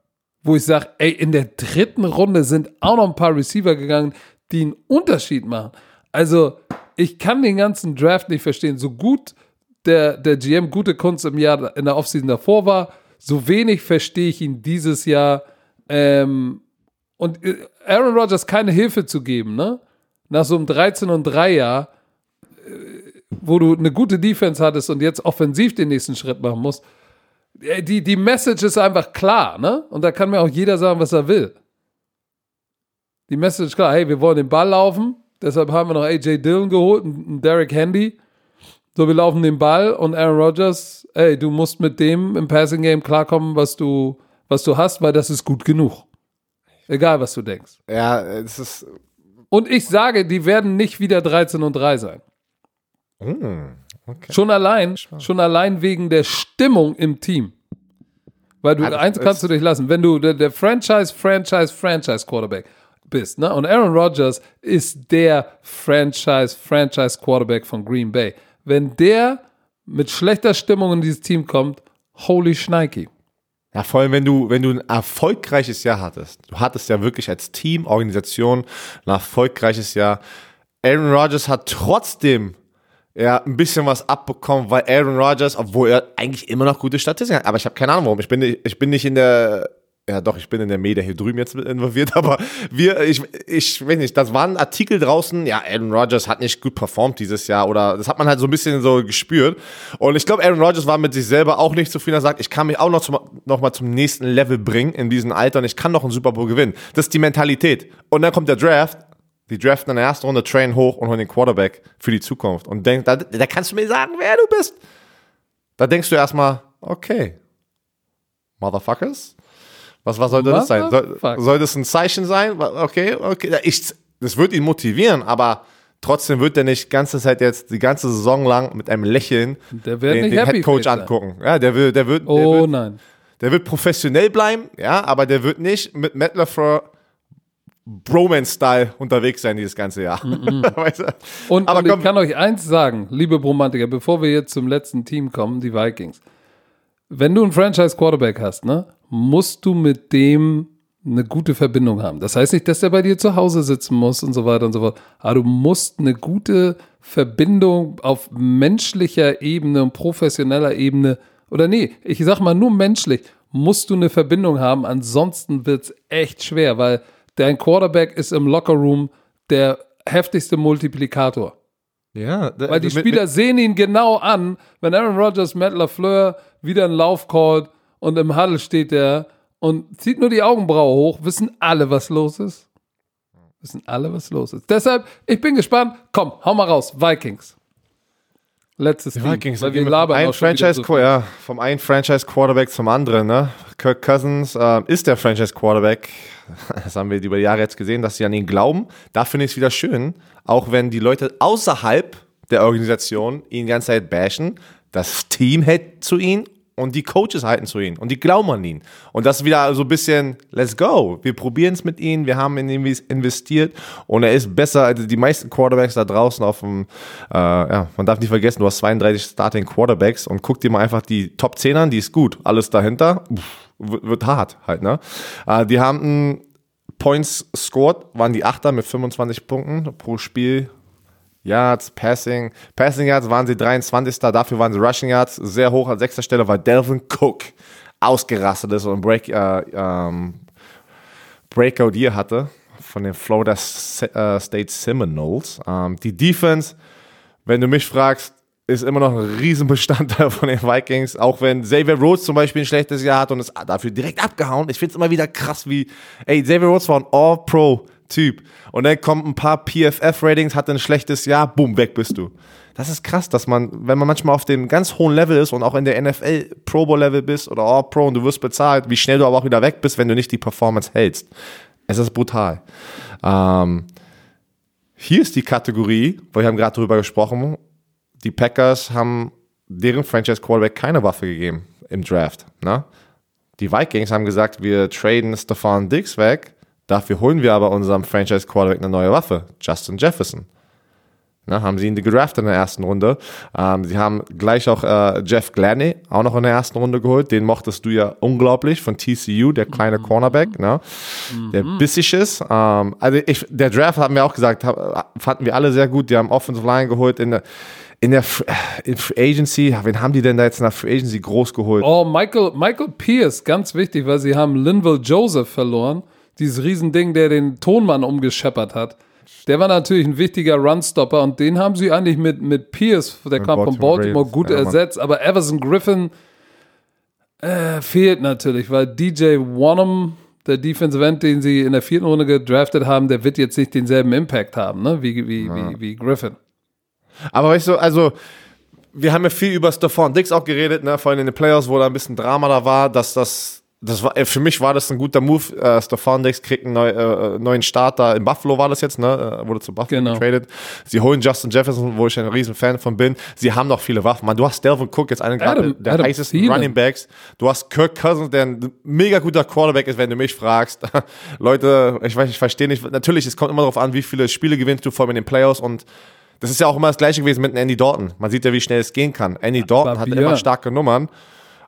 wo ich sage, ey, in der dritten Runde sind auch noch ein paar Receiver gegangen, die einen Unterschied machen. Also, ich kann den ganzen Draft nicht verstehen. So gut der, der GM gute Kunst im Jahr in der Offseason davor war, so wenig verstehe ich ihn dieses Jahr. Ähm, und äh, Aaron Rodgers keine Hilfe zu geben, ne? Nach so einem 13 und 3 Jahr, äh, wo du eine gute Defense hattest und jetzt offensiv den nächsten Schritt machen musst. Äh, Die, die Message ist einfach klar, ne? Und da kann mir auch jeder sagen, was er will. Die Message ist klar, hey, wir wollen den Ball laufen, deshalb haben wir noch AJ Dillon geholt und Derek Handy. So, wir laufen den Ball und Aaron Rodgers, ey, du musst mit dem im Passing Game klarkommen, was du, was du hast, weil das ist gut genug. Egal, was du denkst. Ja, es ist. Und ich sage, die werden nicht wieder 13 und 3 sein. Hm, okay. Schon allein, schon allein wegen der Stimmung im Team. Weil du, das eins kannst du dich lassen, wenn du der, der Franchise, Franchise, Franchise Quarterback bist, ne? Und Aaron Rodgers ist der Franchise, Franchise Quarterback von Green Bay. Wenn der mit schlechter Stimmung in dieses Team kommt, holy Schneiki. Ja, vor allem, wenn du, wenn du ein erfolgreiches Jahr hattest. Du hattest ja wirklich als Team, Organisation ein erfolgreiches Jahr. Aaron Rodgers hat trotzdem ja, ein bisschen was abbekommen, weil Aaron Rodgers, obwohl er eigentlich immer noch gute Statistiken hat, aber ich habe keine Ahnung warum. Ich bin, nicht- ich bin nicht in der, ja doch, ich bin in der Media hier drüben jetzt mit involviert, aber wir, ich, ich weiß nicht, das waren Artikel draußen, ja, Aaron Rodgers hat nicht gut performt dieses Jahr oder das hat man halt so ein bisschen so gespürt. Und ich glaube, Aaron Rodgers war mit sich selber auch nicht zufrieden. Er sagt, ich kann mich auch noch, zum, noch mal zum nächsten Level bringen in diesem Alter und ich kann noch einen Super Bowl gewinnen. Das ist die Mentalität. Und dann kommt der Draft. Die draften in der ersten Runde Train hoch und holen den Quarterback für die Zukunft. Und denk, da, da kannst du mir sagen, wer du bist. Da denkst du erstmal, okay, Motherfuckers? Was, was sollte das sein? Soll, soll das ein Zeichen sein? Okay, okay. Ich, das wird ihn motivieren, aber trotzdem wird er nicht die ganze Zeit jetzt, die ganze Saison lang mit einem Lächeln Der wird den, den face sein. angucken. Ja, der will, der wird, der Oh wird, nein. der wird professionell bleiben, ja, aber der wird nicht mit Matt LaFleur Bromance-Style unterwegs sein dieses ganze Jahr. Weißt du? Und, Aber und ich kann euch eins sagen, liebe Bromantiker, bevor wir jetzt zum letzten Team kommen, die Vikings. Wenn du einen Franchise Quarterback hast, ne, musst du mit dem eine gute Verbindung haben. Das heißt nicht, dass der bei dir zu Hause sitzen muss und so weiter und so fort. Aber du musst eine gute Verbindung auf menschlicher Ebene und professioneller Ebene, oder nee, ich sag mal nur menschlich, musst du eine Verbindung haben. Ansonsten wird's echt schwer, weil dein Quarterback ist im Lockerroom der heftigste Multiplikator. Ja, Weil die Spieler sehen ihn genau an, wenn Aaron Rodgers, Matt LaFleur wieder einen Lauf callt und im Huddle steht er und zieht nur die Augenbraue hoch, wissen alle, was los ist. Wissen alle, was los ist. Deshalb, ich bin gespannt. Komm, hau mal raus. Vikings. Letztes Die Team. Vikings weil wir labern schon wieder Franchise, so ja, vom einen Franchise Quarterback zum anderen, ne? Kirk Cousins äh, ist der Franchise Quarterback. Das haben wir über die Jahre jetzt gesehen, dass sie an ihn glauben. Da finde ich es wieder schön, auch wenn die Leute außerhalb der Organisation ihn die ganze Zeit bashen. Das Team hält zu ihm und die Coaches halten zu ihm und die glauben an ihn. Und das ist wieder so ein bisschen, let's go. Wir probieren es mit ihm, wir haben in ihn investiert und er ist besser als die meisten Quarterbacks da draußen auf dem, äh, ja, man darf nicht vergessen, du hast 32 Starting Quarterbacks und guck dir mal einfach die Top 10 an, die ist gut. Alles dahinter pff, wird, hart halt, ne? Äh, die haben einen Points scored, waren die Achter mit 25 Punkten pro Spiel. Yards, Passing. Passing Yards waren sie 23. Dafür waren sie Rushing Yards sehr hoch an sechster Stelle, weil Delvin Cook ausgerastet ist und Break, äh, ähm, Breakout Year hatte von den Florida äh, State Seminoles. Ähm, die Defense, wenn du mich fragst, ist immer noch ein Riesenbestandteil von den Vikings, auch wenn Xavier Rhodes zum Beispiel ein schlechtes Jahr hat und ist dafür direkt abgehauen. Ich finde es immer wieder krass, wie, ey, Xavier Rhodes war ein All-Pro-Typ und dann kommt ein paar PFF-Ratings, hat ein schlechtes Jahr, boom, weg bist du. Das ist krass, dass man, wenn man manchmal auf dem ganz hohen Level ist und auch in der NFL Pro Bowl Level bist oder All-Pro und du wirst bezahlt, wie schnell du aber auch wieder weg bist, wenn du nicht die Performance hältst. Es ist brutal. Ähm, hier ist die Kategorie, weil wir haben gerade darüber gesprochen, die Packers haben deren Franchise Quarterback keine Waffe gegeben im Draft. Ne? Die Vikings haben gesagt, wir traden Stefan Diggs weg, dafür holen wir aber unserem Franchise Quarterback eine neue Waffe, Justin Jefferson. Ne, haben sie ihn gedraftet in der ersten Runde. Ähm, sie haben gleich auch äh, Jeff Gladney auch noch in der ersten Runde geholt. Den mochtest du ja unglaublich von TCU, der kleine Cornerback, ne? der bissig ist. Ähm, also ich, der Draft haben wir auch gesagt, hab, fanden wir alle sehr gut. Die haben Offensive Line geholt in der in der Fr- in Free Agency. Wen haben die denn da jetzt in der Free Agency groß geholt? Oh, Michael, Michael Pierce, ganz wichtig, weil sie haben Linville Joseph verloren. Dieses Riesending, der den Tonmann umgescheppert hat. Der war natürlich ein wichtiger Runstopper und den haben sie eigentlich mit, mit Pierce, der kam von Baltimore Ravens, gut ja, ersetzt. Aber Everson Griffin äh, fehlt natürlich, weil DJ Wanham, der Defensive End, den sie in der vierten Runde gedraftet haben, der wird jetzt nicht denselben Impact haben, ne? wie, wie, wie, wie Griffin. Aber weißt du, also wir haben ja viel über Stephon Dix auch geredet, ne? vor allem in den Playoffs, wo da ein bisschen Drama da war, dass das, das war, äh, für mich war das ein guter Move. Äh, Stephon Dix kriegt einen neu, äh, neuen Starter. In Buffalo war das jetzt, ne? Äh, wurde zu Buffalo Genau. getradet. Sie holen Justin Jefferson, wo ich ein riesen Fan von bin. Sie haben noch viele Waffen. Man, du hast Delvin Cook, jetzt einen gerade Adam- der Adam heißesten Thielen. Running Backs. Du hast Kirk Cousins, der ein mega guter Quarterback ist, wenn du mich fragst. Leute, ich weiß, ich verstehe nicht. Natürlich, es kommt immer darauf an, wie viele Spiele gewinnst du vor allem in den Playoffs und das ist ja auch immer das gleiche gewesen mit Andy Dalton. Man sieht ja, wie schnell es gehen kann. Andy Dalton hat immer starke Nummern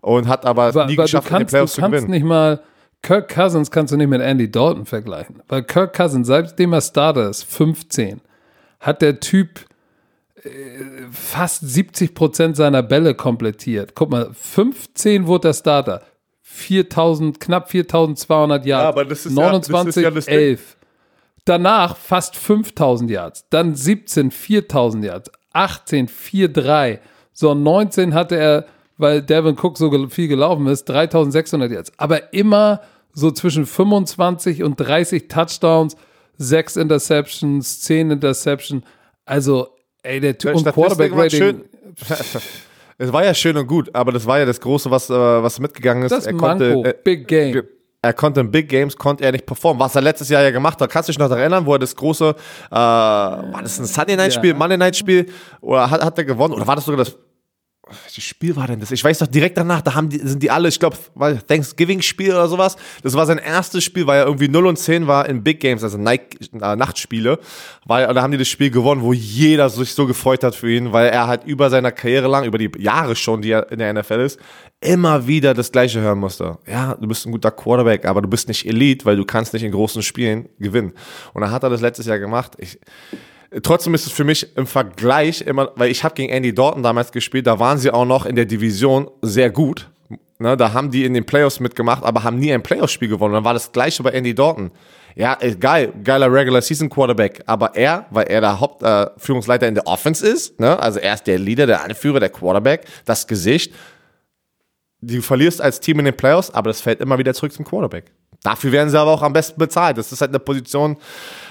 und hat aber Weil, nie du geschafft, in den kannst, Playoffs zu kannst gewinnen. nicht mal, Kirk Cousins kannst du nicht mit Andy Dalton vergleichen. Weil Kirk Cousins, seitdem er Starter ist, 15, hat der Typ äh, fast 70 Prozent seiner Bälle komplettiert. Guck mal, 15 wurde der Starter. 4000, knapp 4200 Yards. aber das ist ja- das 29, ist ja das Ding. 11. Danach fast 5000 Yards. Dann 17, 4000 Yards. 18, 4-3. So, 19 hatte er, weil Devin Cook so viel gelaufen ist, 3600 Yards. Aber immer so zwischen 25 und 30 Touchdowns, 6 Interceptions, 10 Interceptions. Also, ey, der Typ und Statistik war schön. Quarterback-Rating. Es war ja schön und gut, aber das war ja das Große, was, äh, was mitgegangen ist. Das er Manko, konnte, äh, Big Game. er konnte in Big Games konnte er nicht performen, was er letztes Jahr ja gemacht hat. Kannst du dich noch daran erinnern, wo er das große, äh, war das ein Sunday Night Spiel, Ja. Monday Night Spiel, oder hat, hat er gewonnen, oder war das sogar das, welches Spiel war denn das? Ich weiß doch direkt danach, da haben die, sind die alle, ich glaube, Thanksgiving Spiel oder sowas. Das war sein erstes Spiel, weil er irgendwie 0 und 10 war in Big Games, also Night, äh, Nachtspiele. Weil, da haben die das Spiel gewonnen, wo jeder sich so gefreut hat für ihn, weil er halt über seiner Karriere lang, über die Jahre schon, die er in der NFL ist, immer wieder das Gleiche hören musste. Ja, du bist ein guter Quarterback, aber du bist nicht Elite, weil du kannst nicht in großen Spielen gewinnen. Und dann hat er das letztes Jahr gemacht. Ich, Trotzdem ist es für mich im Vergleich immer, weil ich habe gegen Andy Dalton damals gespielt, da waren sie auch noch in der Division sehr gut. Ne, da haben die in den Playoffs mitgemacht, aber haben nie ein Playoffs-Spiel gewonnen. Dann war das gleiche bei Andy Dalton. Ja, ist geil, geiler Regular Season Quarterback. Aber er, weil er der Hauptführungsleiter äh, in der Offense ist, ne, also er ist der Leader, der Anführer, der Quarterback, das Gesicht, du verlierst als Team in den Playoffs, aber das fällt immer wieder zurück zum Quarterback. Dafür werden sie aber auch am besten bezahlt. Das ist halt eine Position.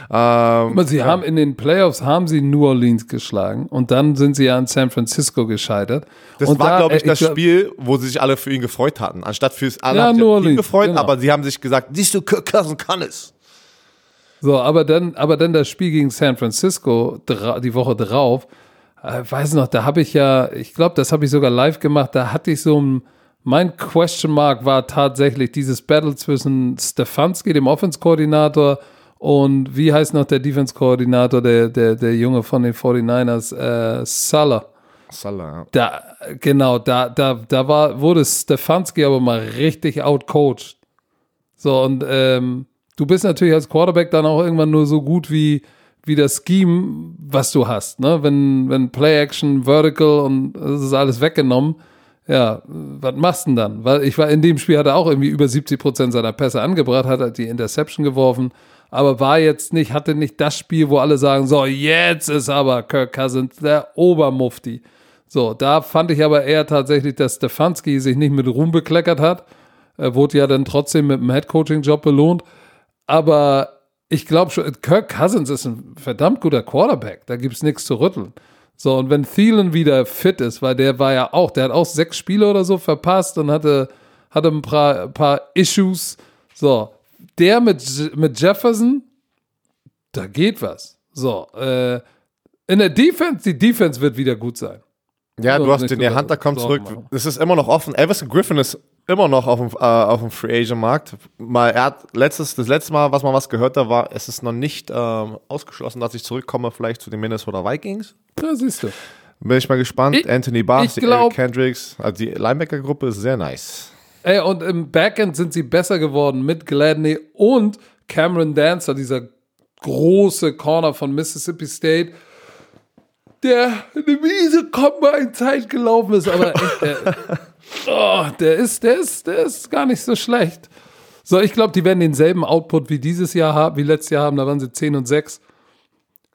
Ähm, Aber sie haben in den Playoffs haben sie New Orleans geschlagen und dann sind sie ja in San Francisco gescheitert. das und war, da, glaube ich, äh, das glaub- Spiel, wo sie sich alle für ihn gefreut hatten. Anstatt fürs alle Ja, New Orleans, gefreut, genau. aber sie haben sich gesagt, siehst du, Kirk Cousins kann es. So, aber dann, aber dann das Spiel gegen San Francisco die Woche drauf, äh, weiß noch, da habe ich ja, ich glaube, das habe ich sogar live gemacht, da hatte ich so ein, mein Question Mark war tatsächlich dieses Battle zwischen Stefanski, dem Offense-Koordinator, und wie heißt noch der Defense-Koordinator, der, der, der Junge von den 49ers, äh, Salah. Salah. Da, genau, da, da, da war, wurde Stefanski aber mal richtig outcoached. So, und ähm, du bist natürlich als Quarterback dann auch irgendwann nur so gut wie, wie das Scheme, was du hast. Ne? Wenn, wenn Play-Action, Vertical und das ist alles weggenommen, ja, was machst du denn dann? Weil ich war in dem Spiel, hat er auch irgendwie über 70 Prozent seiner Pässe angebracht, hat er die Interception geworfen, aber war jetzt nicht, hatte nicht das Spiel, wo alle sagen, so, jetzt ist aber Kirk Cousins der Obermufti. So, da fand ich aber eher tatsächlich, dass Stefanski sich nicht mit Ruhm bekleckert hat. Er wurde ja dann trotzdem mit dem Headcoaching-Job belohnt. Aber ich glaube schon, Kirk Cousins ist ein verdammt guter Quarterback. Da gibt es nichts zu rütteln. So, und wenn Thielen wieder fit ist, weil der war ja auch, der hat auch sechs Spiele oder so verpasst und hatte, hatte ein paar, ein paar Issues. So, der mit, mit Jefferson, da geht was. So, äh, in der Defense, die Defense wird wieder gut sein. Ja, So, du hast den, der Hunter kommt zurück. Es ist immer noch offen. Elvis Griffin ist immer noch auf dem, äh, auf dem Free Agent Markt. Mal, er hat letztes, das letzte Mal, was man was gehört hat, war, es ist noch nicht ähm, ausgeschlossen, dass ich zurückkomme, vielleicht zu den Minnesota Vikings. Ja, siehst du. Bin ich mal gespannt. Ich- Anthony Barnes, Eric Kendricks, also die Linebacker-Gruppe ist sehr nice. Ey, und im Backend sind sie besser geworden mit Gladney und Cameron Dancer, dieser große Corner von Mississippi State, der eine miese Combine-Zeit gelaufen ist, aber echt, der, oh, der, ist, der, ist, der ist gar nicht so schlecht. So, ich glaube, die werden denselben Output wie dieses Jahr haben, wie letztes Jahr haben, da waren sie 10 und 6.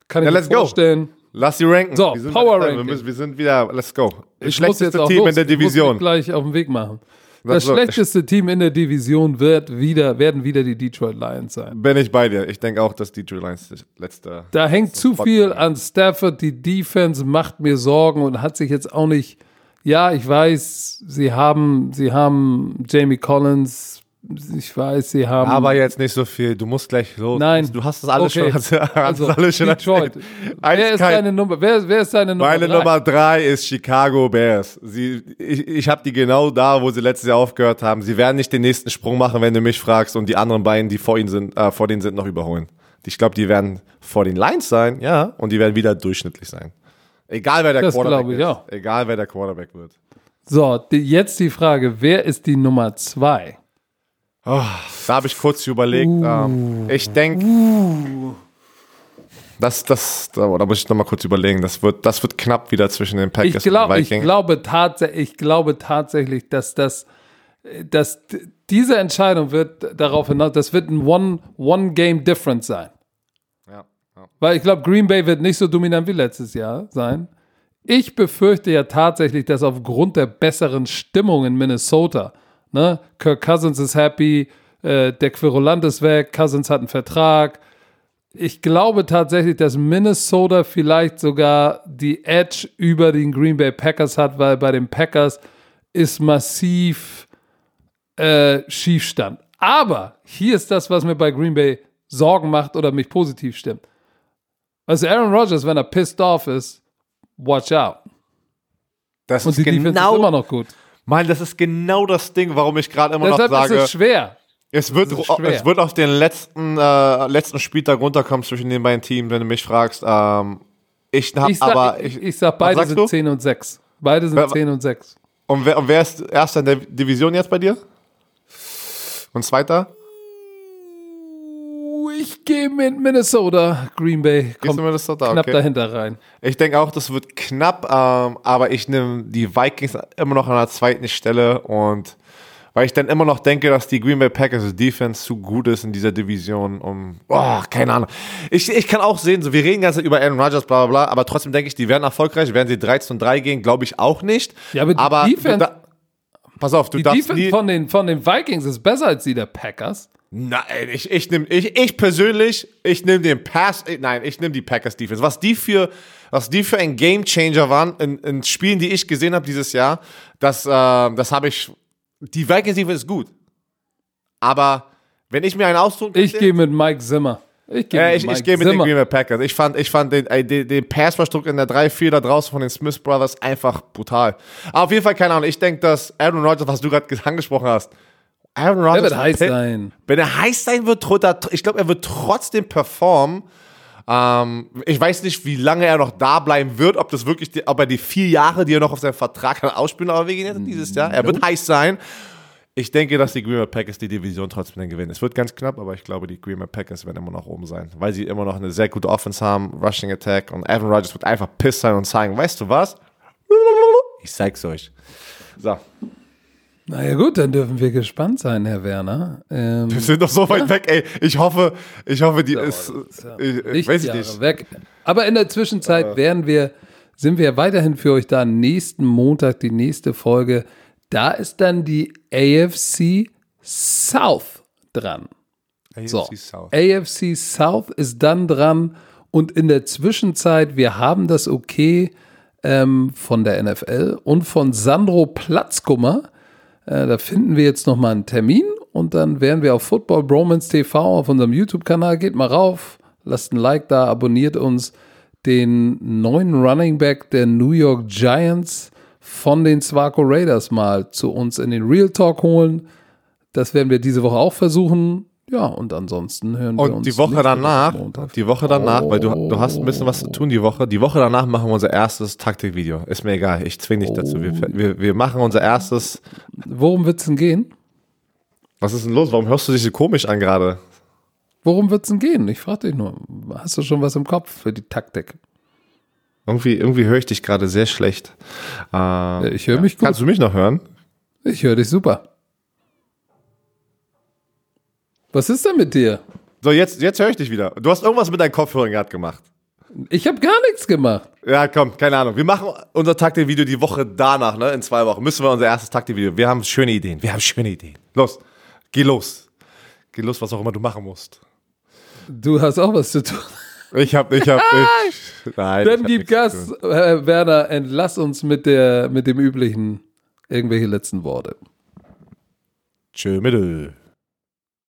Kann ich Ja, mir let's go. vorstellen. Lass sie ranken. So, Wir Power wir, Ranking. müssen, wir sind wieder, let's go. Das Ich muss schlechteste jetzt auch Team los. in der Ich muss Division. gleich auf den Weg machen. Das soll- schlechteste Team in der Division wird wieder, werden wieder die Detroit Lions sein. Bin ich bei dir. Ich denke auch, dass Detroit Lions das letzte. Da hängt zu Spot. viel an Stafford. Die Defense macht mir Sorgen und hat sich jetzt auch nicht. Ja, ich weiß, sie haben, sie haben Jamie Collins. Ich weiß, sie haben. Aber jetzt nicht so viel. Du musst gleich los. Nein. Du hast das alles Okay. schon. Also, alles schon Detroit. Wer ist deine Nummer? Wer, wer ist deine Nummer? Meine drei? Nummer drei ist Chicago Bears. Sie, ich ich habe die genau da, wo sie letztes Jahr aufgehört haben. Sie werden nicht den nächsten Sprung machen, wenn du mich fragst, und die anderen beiden, die vor ihnen sind, äh, vor denen sind, noch überholen. Ich glaube, die werden vor den Lions sein, ja, und die werden wieder durchschnittlich sein. Egal wer der Das Quarterback ich ist. auch. Egal wer der Quarterback wird. So, die, jetzt die Frage: Wer ist die Nummer zwei? Da habe ich kurz überlegt. Uh. Ähm, ich denke, das, das, da, da muss ich noch mal kurz überlegen. Das wird, das wird knapp wieder zwischen den Packers Ich, glaub, und ich, Vikings. glaube tatsächlich, ich glaube tatsächlich, dass das, dass diese Entscheidung wird darauf hinaus, das wird ein One, One Game Difference sein. ja, ja. Weil ich glaube, Green Bay wird nicht so dominant wie letztes Jahr sein. Ich befürchte ja tatsächlich, dass aufgrund der besseren Stimmung in Minnesota, ne, Kirk Cousins ist happy, äh, der Querulant ist weg, Cousins hat einen Vertrag. Ich glaube tatsächlich, dass Minnesota vielleicht sogar die Edge über den Green Bay Packers hat, weil bei den Packers ist massiv äh, Schiefstand. Aber hier ist das, was mir bei Green Bay Sorgen macht oder mich positiv stimmt. Also Aaron Rodgers, wenn er pissed off ist, watch out. Das Und ist die Defense ist genau, immer noch gut. Mann, das ist genau das Ding, warum ich gerade immer Deshalb noch sage, ist es schwer. es wird, es ist schwer. es wird auf den letzten, äh, letzten Spieltag runterkommen zwischen den beiden Teams, wenn du mich fragst. Ähm, ich hab Ich sag, aber, ich, ich, sag was beide sind du? 10 und 6. Beide sind Wer- 10 und 6. Und wer, und wer ist erster in der Division jetzt bei dir? Und zweiter? Ich gehe mit Minnesota. Green Bay kommt da? knapp Okay. dahinter rein. Ich denke auch, das wird knapp, ähm, aber ich nehme die Vikings immer noch an der zweiten Stelle und weil ich dann immer noch denke, dass die Green Bay Packers Defense zu gut ist in dieser Division, um, oh, keine Ahnung. Ich, ich kann auch sehen, so, wir reden ganz über Aaron Rodgers, bla, bla, bla, aber trotzdem denke ich, die werden erfolgreich. Werden sie 13 und 3 gehen, glaube ich auch nicht. Ja, aber die aber Defense- da, Pass auf, du Die darfst Defense nie. von den, von den Vikings ist besser als die der Packers. Nein, ich, ich nehme, ich, ich persönlich, ich nehme den Pass, äh, nein, ich nehme die Packers Defense. Was die für, was die für ein Game Changer waren in, in Spielen, die ich gesehen habe dieses Jahr, das, äh, das habe ich, die Vikings Defense ist gut. Aber wenn ich mir einen ausdrucken Ich gehe mit Mike Zimmer. Ich gehe Ja, mit ich, ich gehe mit den. Green Bay Packers. Ich fand, ich fand den, äh, den, den Passverstruck in der 3-4 da draußen von den Smith Brothers einfach brutal. Aber auf jeden Fall, keine Ahnung, ich denke, dass Aaron Rodgers, was du gerade angesprochen hast, Aaron Der Rodgers wird heiß sein. wenn er heiß sein wird, ich glaube, er wird trotzdem performen. Ähm, ich weiß nicht, wie lange er noch da bleiben wird, ob das wirklich, die, ob er die vier Jahre, die er noch auf seinem Vertrag hat, ausspielen, aber wir gehen jetzt dieses Jahr. Er wird heiß sein. Ich denke, dass die Green Bay Packers die Division trotzdem dann gewinnen. Es wird ganz knapp, aber ich glaube, die Green Bay Packers werden immer noch oben sein, weil sie immer noch eine sehr gute Offense haben, Rushing Attack und Aaron Rodgers wird einfach piss sein und sagen, weißt du was? Ich zeig's euch. So. Naja gut, dann dürfen wir gespannt sein, Herr Werner. Ähm, Wir sind doch so weit weg, ey. Ich hoffe, ich hoffe, die ist, ich, ich weiß ich nicht. weg. Aber in der Zwischenzeit werden wir, sind wir weiterhin für euch da. Nächsten Montag die nächste Folge. Da ist dann die AFC South dran. So, AFC South. AFC South ist dann dran und in der Zwischenzeit, wir haben das okay ähm, von der NFL und von Sandro Platzkummer. Äh, da finden wir jetzt nochmal einen Termin und dann werden wir auf Football Bromance TV auf unserem YouTube-Kanal. Geht mal rauf, lasst ein Like da, abonniert uns den neuen Running Back der New York Giants von den Swaco Raiders mal zu uns in den Real Talk holen. Das werden wir diese Woche auch versuchen. Ja, und ansonsten hören wir uns. Und die Woche danach, die Woche danach, weil du, du hast ein bisschen was zu tun die Woche. Die Woche danach machen wir unser erstes Taktikvideo. Ist mir egal, ich zwinge dich dazu. Wir, wir, wir machen unser erstes. Worum wird's denn gehen? Was ist denn los? Warum hörst du dich so komisch an gerade? Worum wird's denn gehen? Ich frage dich nur. Hast du schon was im Kopf für die Taktik? Irgendwie, irgendwie höre ich dich gerade sehr schlecht. Äh, Ich höre mich gut. kannst du mich noch hören? Ich höre dich super. Was ist denn mit dir? So, jetzt, jetzt höre ich dich wieder. Du hast irgendwas mit deinen Kopfhörern gerade gemacht. Ich habe gar nichts gemacht. Ja, komm, keine Ahnung. Wir machen unser Taktikvideo die Woche danach, ne? In zwei Wochen müssen wir unser erstes Taktikvideo. Wir haben schöne Ideen. Wir haben schöne Ideen. Los, geh los. Geh los, was auch immer du machen musst. Du hast auch was zu tun. Ich hab, ich hab, ich, nein. Dann ich gib Gas. Herr Werner, entlass uns mit, der, mit dem üblichen irgendwelche letzten Worte. Tschö, Mittel.